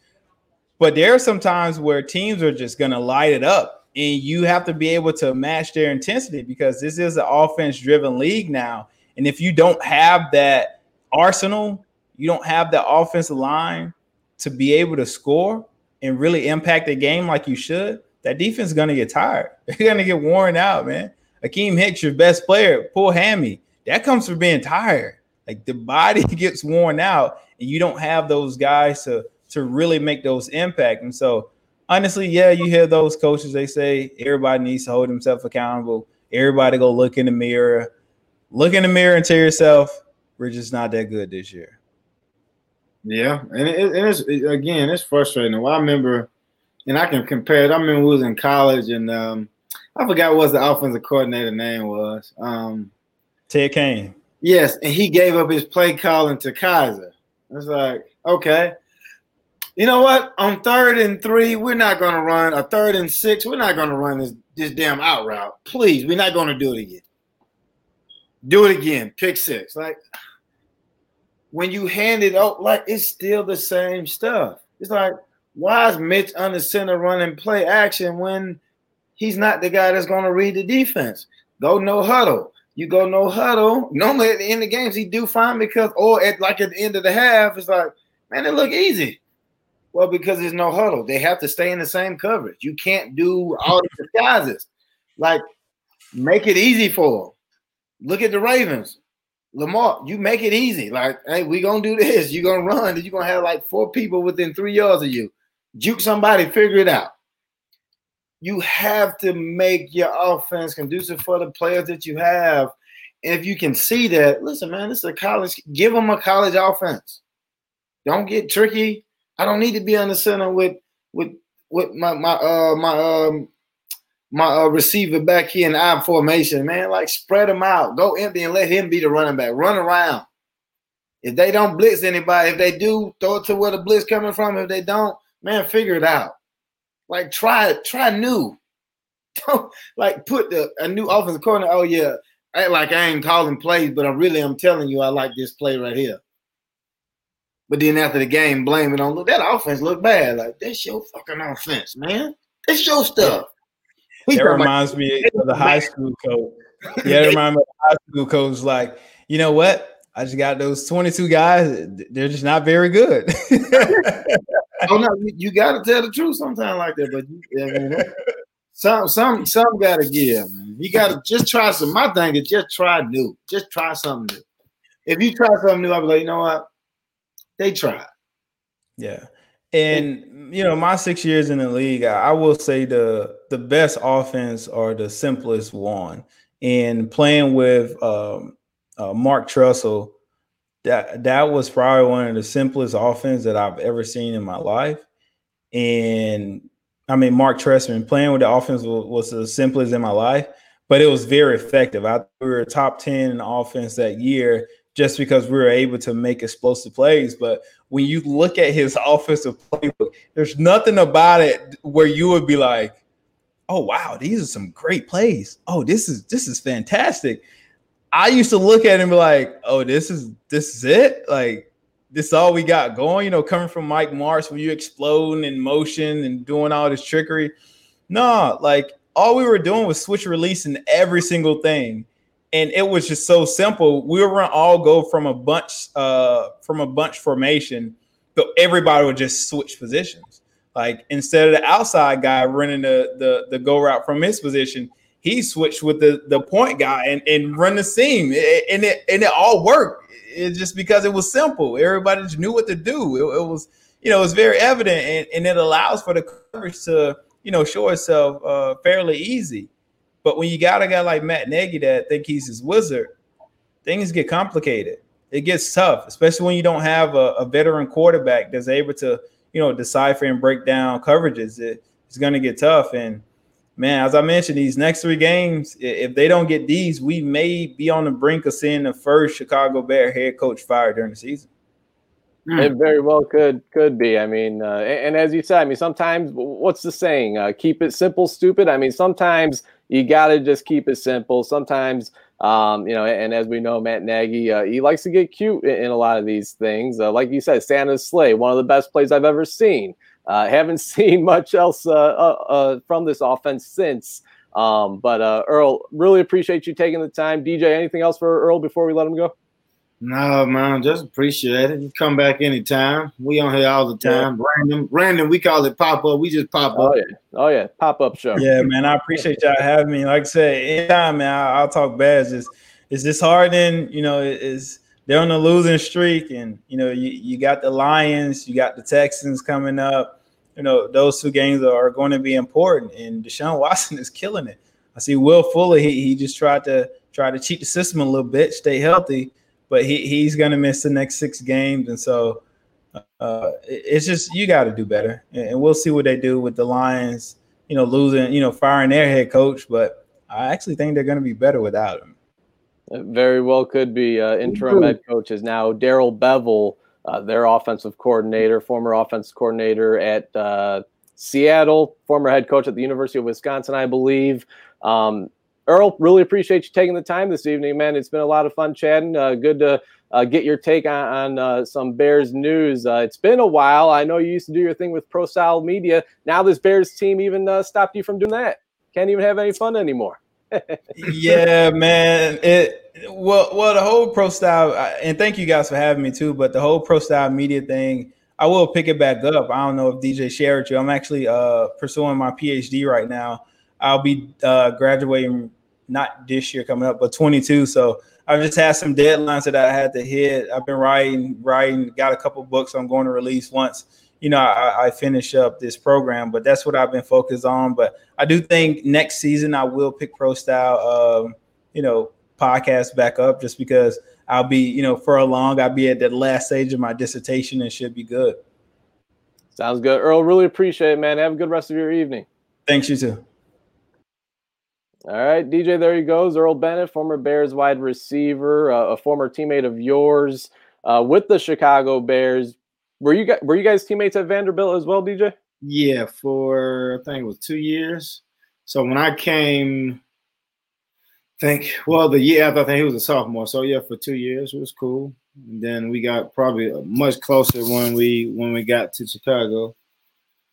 But there are some times where teams are just going to light it up, and you have to be able to match their intensity because this is an offense driven league now. And if you don't have that arsenal, you don't have that offensive line to be able to score and really impact the game like you should, that defense is going to get tired. They're going to get worn out, man. Akiem Hicks, your best player, pull hammy. That comes from being tired. Like the body gets worn out, and you don't have those guys to to really make those impact. And so, honestly, yeah, you hear those coaches. They say everybody needs to hold himself accountable. Everybody go look in the mirror, look in the mirror, and tell yourself, we're just not that good this year. Yeah, and, it, it's it, again, it's frustrating. Well, I remember, and I can compare it. I remember we was in college, and um, I forgot what the offensive coordinator name was. Um, Ted Cain. Yes, and he gave up his play calling to Kizer. It's like, okay, you know what? On third and three, we're not going to run. A third and six, we're not going to run this this damn out route. Please, we're not going to do it again. Do it again. Pick six. Like when you hand it out, like it's still the same stuff. It's like, why is Mitch under center running play action when he's not the guy that's going to read the defense? Go no huddle. You go no huddle. Normally at the end of the games, he do fine because, or at like at the end of the half, it's like, man, it look easy. Well, because there's no huddle. They have to stay in the same coverage. You can't do all the disguises. Like, make it easy for them. Look at the Ravens. Lamar, you make it easy. Like, hey, we gonna do this. You're gonna run. You're gonna have like four people within three yards of you. Juke somebody, figure it out. You have to make your offense conducive for the players that you have. And if you can see that, listen, man, this is a college. Give them a college offense. Don't get tricky. I don't need to be on the center with with with my my uh my um my uh, receiver back here in I formation, man. Like spread them out, go empty, and let him be the running back. Run around. If they don't blitz anybody, if they do, throw it to where the blitz coming from. If they don't, man, figure it out. Like try try new. Don't like put the a new offensive corner. Oh yeah, I, like I ain't calling plays, but I really I'm telling you I like this play right here. But then after the game, blame it on look that offense look bad. Like that's your fucking offense, man. That's your stuff. That reminds me of the high school coach. Yeah, it reminds me of the high school coach. Like, you know what? I just got those 22 guys. They're just not very good. oh no, you, got to tell the truth sometimes like that. But you, some some some got to give, man. You got to just try some. My thing is just try new. Just try something new. If you try something new, I'll be like, you know what? They tried. Yeah. And you know, my six years in the league, I, I will say the the best offense or the simplest one. And playing with um, uh, Mark Trestman, that that was probably one of the simplest offense that I've ever seen in my life. And I mean, Mark Trestman playing with the offense was, was the simplest in my life, but it was very effective. I we were top ten in offense that year just because we were able to make explosive plays. But when you look at his offensive playbook, there's nothing about it where you would be like, "Oh wow, these are some great plays. Oh, this is this is fantastic." I used to look at him like, "Oh, this is this is it. Like this is all we got going." You know, coming from Mike Martz, when you exploding in motion and doing all this trickery. No, like all we were doing was switch releasing every single thing and it was just so simple. We were gonna all go from a bunch, uh, from a bunch formation, but everybody would just switch positions. Like instead of the outside guy running the the, the go route from his position, he switched with the the point guy and, and run the seam, and it and it all worked. It just because it was simple. Everybody just knew what to do. It, it was you know it was very evident, and, and it allows for the coverage to you know show itself uh, fairly easy. But when you got a guy like Matt Nagy that think he's his wizard, things get complicated. It gets tough, especially when you don't have a, a veteran quarterback that's able to, you know, decipher and break down coverages. It, it's going to get tough. And man, as I mentioned, these next three games, if they don't get these, we may be on the brink of seeing the first Chicago Bear head coach fired during the season. Mm. It very well could could be. I mean, uh, and, and, as you said, I mean, sometimes what's the saying? Uh, keep it simple, stupid. I mean, sometimes you got to just keep it simple. Sometimes, um, you know, and as we know, Matt Nagy, uh, he likes to get cute in, in a lot of these things. Uh, like you said, Santa's sleigh, one of the best plays I've ever seen. Uh, haven't seen much else uh, from this offense since. Um, but Earl, really appreciate you taking the time. DJ, anything else for Earl before we let him go? No, man, just appreciate it. You come back anytime. We on here all the time. Yeah. Random, random. We call it pop up. We just pop oh, up. Yeah. Oh yeah, pop up show. Yeah, man. I appreciate y'all having me. Like I said, anytime, man. I'll, I'll talk bad. It's just it's disheartening. You know, is they're on a losing streak, and you know, you, you got the Lions, you got the Texans coming up. You know, those two games are going to be important, and Deshaun Watson is killing it. I see Will Fuller. He he just tried to try to cheat the system a little bit, stay healthy but he he's gonna miss the next six games, and so uh, it's just you got to do better, and we'll see what they do with the Lions. You know, losing, you know, firing their head coach, but I actually think they're going to be better without him. Very well could be. Uh, interim head coach is now Darrell Bevell, uh, their offensive coordinator, former offensive coordinator at uh, Seattle, former head coach at the University of Wisconsin, I believe. Um, Earl, really appreciate you taking the time this evening, man. It's been a lot of fun chatting. Uh, good to uh, get your take on, on uh, some Bears news. Uh, it's been a while. I know you used to do your thing with Pro Style Media. Now this Bears team even uh, stopped you from doing that. Can't even have any fun anymore. yeah, man. It well, well, the whole Pro Style, uh, and thank you guys for having me too. But the whole Pro Style Media thing, I will pick it back up. I don't know if DJ shared you. I'm actually pursuing my PhD right now I'll be uh, graduating not this year coming up, but 22. So I just had some deadlines that I had to hit. I've been writing, writing, got a couple books I'm going to release once, you know, I, I, finish up this program, but that's what I've been focused on. But I do think next season I will pick pro style, um, you know, podcast back up just because I'll be, you know, for a long, I'll be at the last stage of my dissertation and should be good. Sounds good. Earl, really appreciate it, man. Have a good rest of your evening. Thanks, you too. All right, DJ, there he goes. Earl Bennett, former Bears wide receiver, uh, a former teammate of yours uh, with the Chicago Bears. Were you guys, were you guys teammates at Vanderbilt as well, DJ? Yeah, for I think it was two years. So when I came, I think well the year after I think he was a sophomore. So yeah, for two years it was cool. And then we got probably much closer when we when we got to Chicago.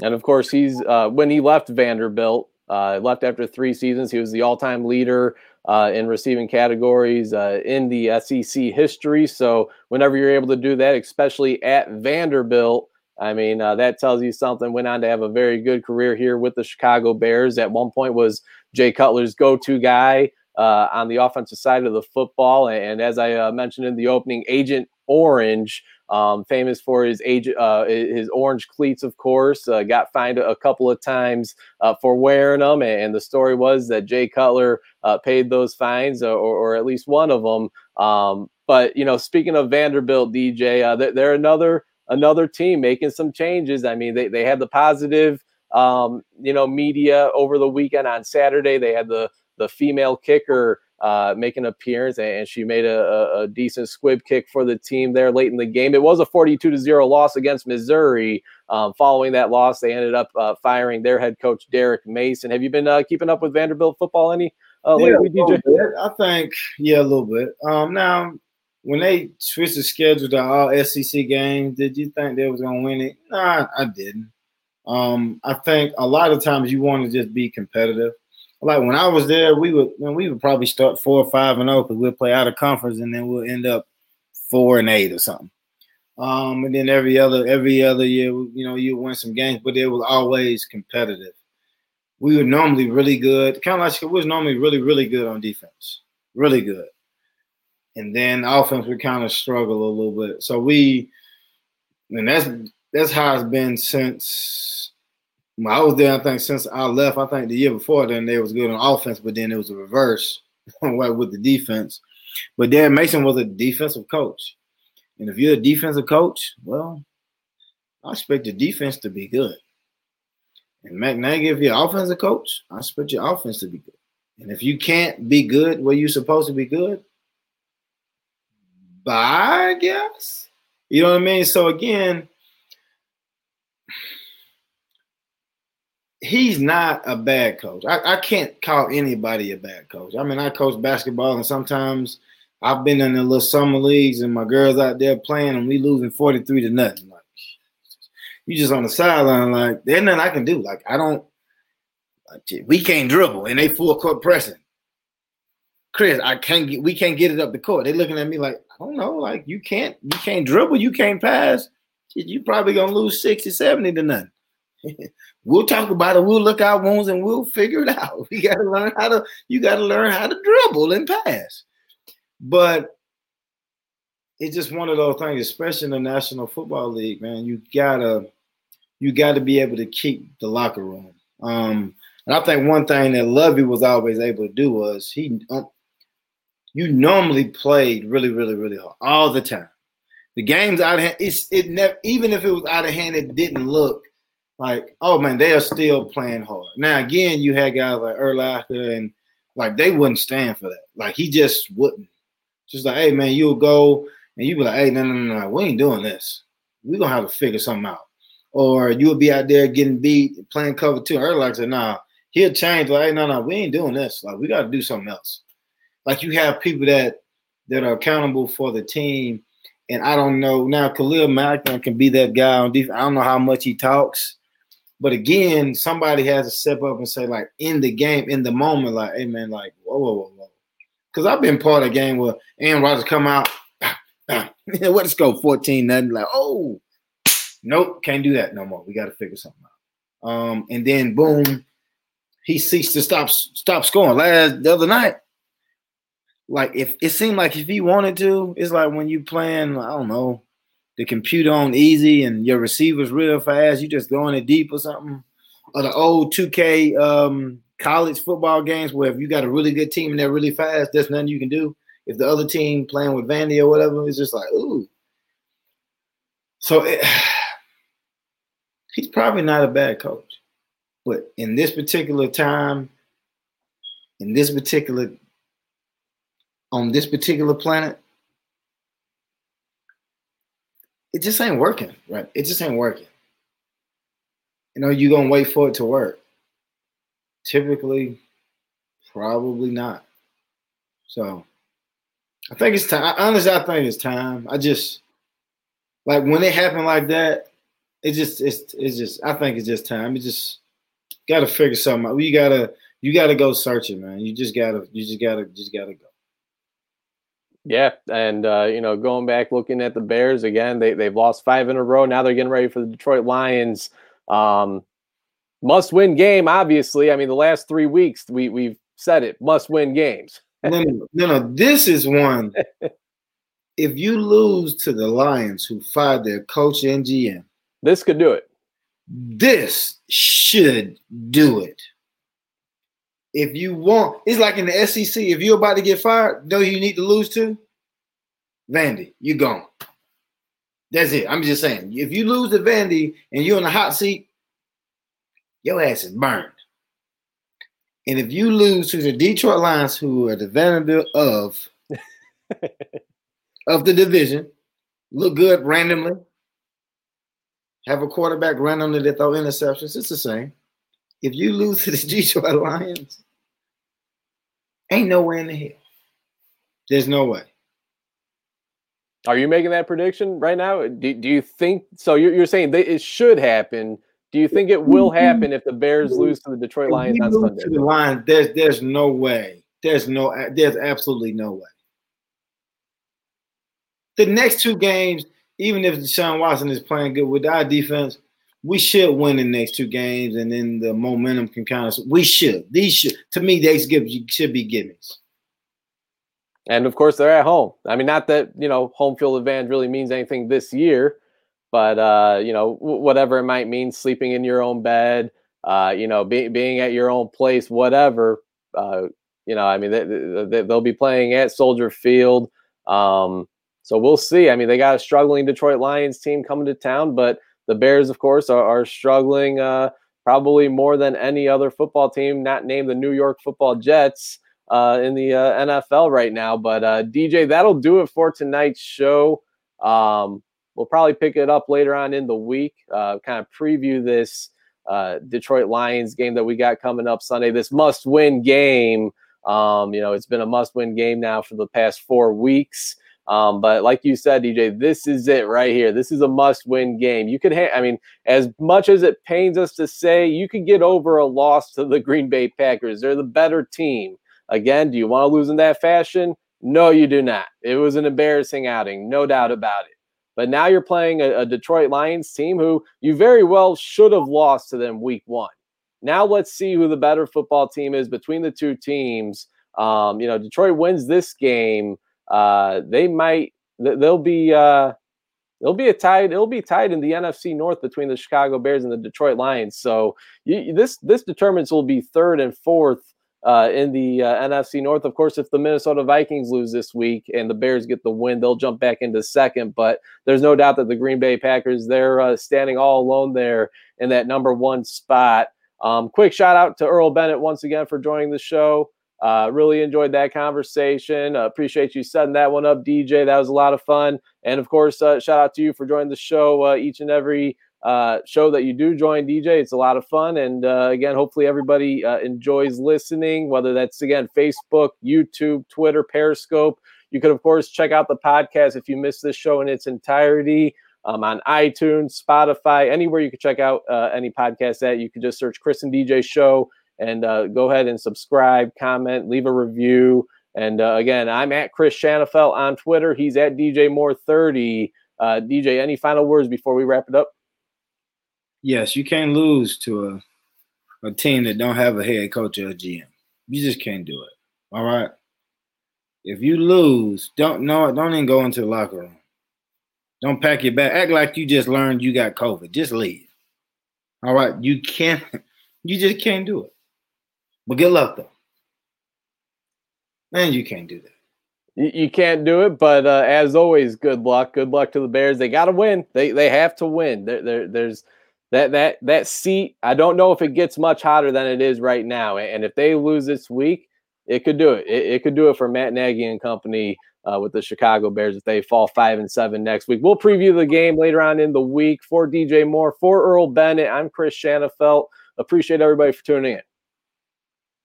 And of course, he's uh, when he left Vanderbilt. Uh, left after three seasons. He was the all-time leader uh, in receiving categories uh, in the SEC history. So whenever you're able to do that, especially at Vanderbilt, I mean uh, that tells you something. Went on to have a very good career here with the Chicago Bears. At one point, was Jay Cutler's go-to guy uh, on the offensive side of the football, and, as I uh, mentioned in the opening, Agent Orange um, famous for his age, uh, his orange cleats, of course. Uh, got fined a couple of times uh, for wearing them, and the story was that Jay Cutler uh, paid those fines, or, or, at least one of them. Um, but you know, speaking of Vanderbilt, DJ, they're, they're, another another team making some changes. I mean, they they had the positive, um, you know, media over the weekend on Saturday. They had the the female kicker uh, make an appearance, and she made a, a, decent squib kick for the team there late in the game. It was a 42 to zero loss against Missouri. Um, following that loss, they ended up uh, firing their head coach Derek Mason. Have you been uh, keeping up with Vanderbilt football any uh, yeah, lately, DJ? I think yeah, a little bit. Um, now, when they switched the schedule to all SEC games, did you think they was gonna win it? Nah, I didn't. Um, I think a lot of times you want to just be competitive like when I was there, we would when we would probably start four or five and zero oh, because we'll play out of conference and then we'll end up four and eight or something. Um, and then every other every other year, you know, you win some games, but it was always competitive. We were normally really good, kind of like we was normally really really good on defense, really good. And then offense we kind of struggle a little bit. So we, and that's that's how it's been since I was there, I think, since I left. I think the year before then they was good on offense, but then it was a reverse with the defense. But Dan Mason was a defensive coach. And if you're a defensive coach, well, I expect the defense to be good. And Matt Nagy, if you're offensive coach, I expect your offense to be good. And if you can't be good where you're supposed to be good, bye, I guess. You know what I mean? So again, he's not a bad coach. I, I can't call anybody a bad coach. I mean, I coach basketball, and sometimes I've been in the little summer leagues, and my girls out there playing, and we losing forty three to nothing. Like you just on the sideline, like there's nothing I can do. Like I don't. We can't dribble, and they full court pressing. Chris, I can't get. We can't get it up the court. They looking at me like I don't know. Like you can't. You can't dribble. You can't pass. You probably gonna lose 60, 70 to nothing. we'll talk about it. We'll look our wounds and we'll figure it out. We got to learn how to. You got to learn how to dribble and pass. But it's just one of those things, especially in the National Football League, man. You gotta, you got to be able to keep the locker room. Um, and I think one thing that Lovie was always able to do was he, um, you normally played really, really, really hard all the time. The games out of hand, it's it never even if it was out of hand, it didn't look like, oh man, they are still playing hard. Now again, you had guys like Urlacher and like they wouldn't stand for that. Like he just wouldn't. Just like, hey man, you'll go and you be like, hey, no, no, no, no, we ain't doing this. We're gonna have to figure something out. Or you'll be out there getting beat, playing cover two. Urlacher said, nah, he'll change, like, hey, no, no, we ain't doing this. Like, we gotta do something else. Like you have people that that are accountable for the team. And I don't know now. Khalil Mack can be that guy on defense. I don't know how much he talks, but again, somebody has to step up and say, like, in the game, in the moment, like, hey man, like, whoa, whoa, whoa, whoa. Because I've been part of a game where Aaron Rodgers come out, what let's go 14 nothing. Like, oh, nope, can't do that no more. We got to figure something out. Um, and then boom, he ceased to stop stop scoring. Last the other night, like if it seemed like if he wanted to, it's like when you playing, I don't know, the computer on easy and your receivers real fast, you just going it deep or something. Or the old 2K um, college football games where if you got a really good team and they're really fast, there's nothing you can do. If the other team playing with Vandy or whatever, it's just like, ooh. So it, he's probably not a bad coach. But in this particular time, in this particular on this particular planet, it just ain't working, right? It just ain't working. You know, you're gonna wait for it to work. Typically, probably not. So I think it's time. Honestly, I think it's time. I just like when it happened like that, it just it's it's just I think it's just time. It just gotta figure something out. You gotta you gotta go searching, man. You just gotta you just gotta just gotta go. Yeah, and uh, you know, going back looking at the Bears again, they they've lost five in a row. Now they're getting ready for the Detroit Lions. Um, must win game, obviously. I mean, the last three weeks we we've said it must win games. no, no, no. This is one. if you lose to the Lions, who fired their coach and GM, this could do it. This should do it. If you want, it's like in the SEC. If you're about to get fired, know you need to lose to Vandy. You gone. That's it. I'm just saying. If you lose to Vandy and you're in the hot seat, your ass is burned. And if you lose to the Detroit Lions, who are the Vanderbilt of of the division, look good randomly, have a quarterback randomly that throw interceptions, it's the same. If you lose to the Detroit Lions, ain't nowhere in the hell. There's no way. Are you making that prediction right now? Do, do you think so? You're, you're saying that it should happen. Do you think it will happen if the Bears lose to the Detroit Lions on Sunday? To the Lions, there's there's no way. There's no there's absolutely no way. The next two games, even if Deshaun Watson is playing good with our defense, we should win the next two games, and then the momentum can kind of. We should. These should, to me, they should be gimmies. And of course, they're at home. I mean, not that you know home field advantage really means anything this year, but uh, you know whatever it might mean, sleeping in your own bed, uh, you know, be, being at your own place, whatever. Uh, you know, I mean, they, will be playing at Soldier Field. Um, so we'll see. I mean, they got a struggling Detroit Lions team coming to town, but the Bears, of course, are, are struggling uh, probably more than any other football team, not named the New York Football Jets uh, in the uh, NFL right now. But uh, DJ, that'll do it for tonight's show. Um, we'll probably pick it up later on in the week, uh, kind of preview this uh, Detroit Lions game that we got coming up Sunday. This must win game. Um, you know, it's been a must win game now for the past four weeks. Um, but like you said, DJ, this is it right here. This is a must-win game. You could, ha- I mean, as much as it pains us to say, you could get over a loss to the Green Bay Packers. They're the better team. Again, do you want to lose in that fashion? No, you do not. It was an embarrassing outing, no doubt about it. But now you're playing a, a Detroit Lions team who you very well should have lost to them week one. Now let's see who the better football team is between the two teams. Um, you know, Detroit wins this game uh, they might they'll be uh, they'll be a tied it'll be tied in the NFC North between the Chicago Bears and the Detroit Lions. So you, this this determines will be third and fourth uh, in the uh, NFC North. Of course, if the Minnesota Vikings lose this week and the Bears get the win, they'll jump back into second. But there's no doubt that the Green Bay Packers they're uh, standing all alone there in that number one spot. Um, quick shout out to Earl Bennett once again for joining the show. Uh, really enjoyed that conversation. Uh, appreciate you setting that one up, DJ. That was a lot of fun. And of course, uh, shout out to you for joining the show uh, each and every uh, show that you do join, DJ. It's a lot of fun. And uh, again, hopefully everybody enjoys listening, whether that's again Facebook, YouTube, Twitter, Periscope. You could, of course, check out the podcast if you missed this show in its entirety. Um, on iTunes, Spotify, anywhere you can check out any podcast that you can just search Chris and DJ Show and uh, go ahead and subscribe, comment, leave a review. And uh, again, I'm at Chris Shanafelt on Twitter. He's at DJ Moore 30. Uh, DJ, any final words before we wrap it up? Yes, you can't lose to a, a team that don't have a head coach or a GM. You just can't do it. All right. If you lose, don't know it. Don't even go into the locker room. Don't pack your bag. Act like you just learned you got COVID. Just leave. All right. You can't. You just can't do it. But good luck though. Man, you can't do that. You, can't do it, but uh, as always, good luck. Good luck to the Bears. They got to win. They they have to win. There, there, there's that that that seat. I don't know if it gets much hotter than it is right now. And if they lose this week, it could do it. It, it could do it for Matt Nagy and company uh, with the Chicago Bears if they fall five and seven next week. We'll preview the game later on in the week. For DJ Moore, for Earl Bennett, I'm Chris Shanafelt. Appreciate everybody for tuning in.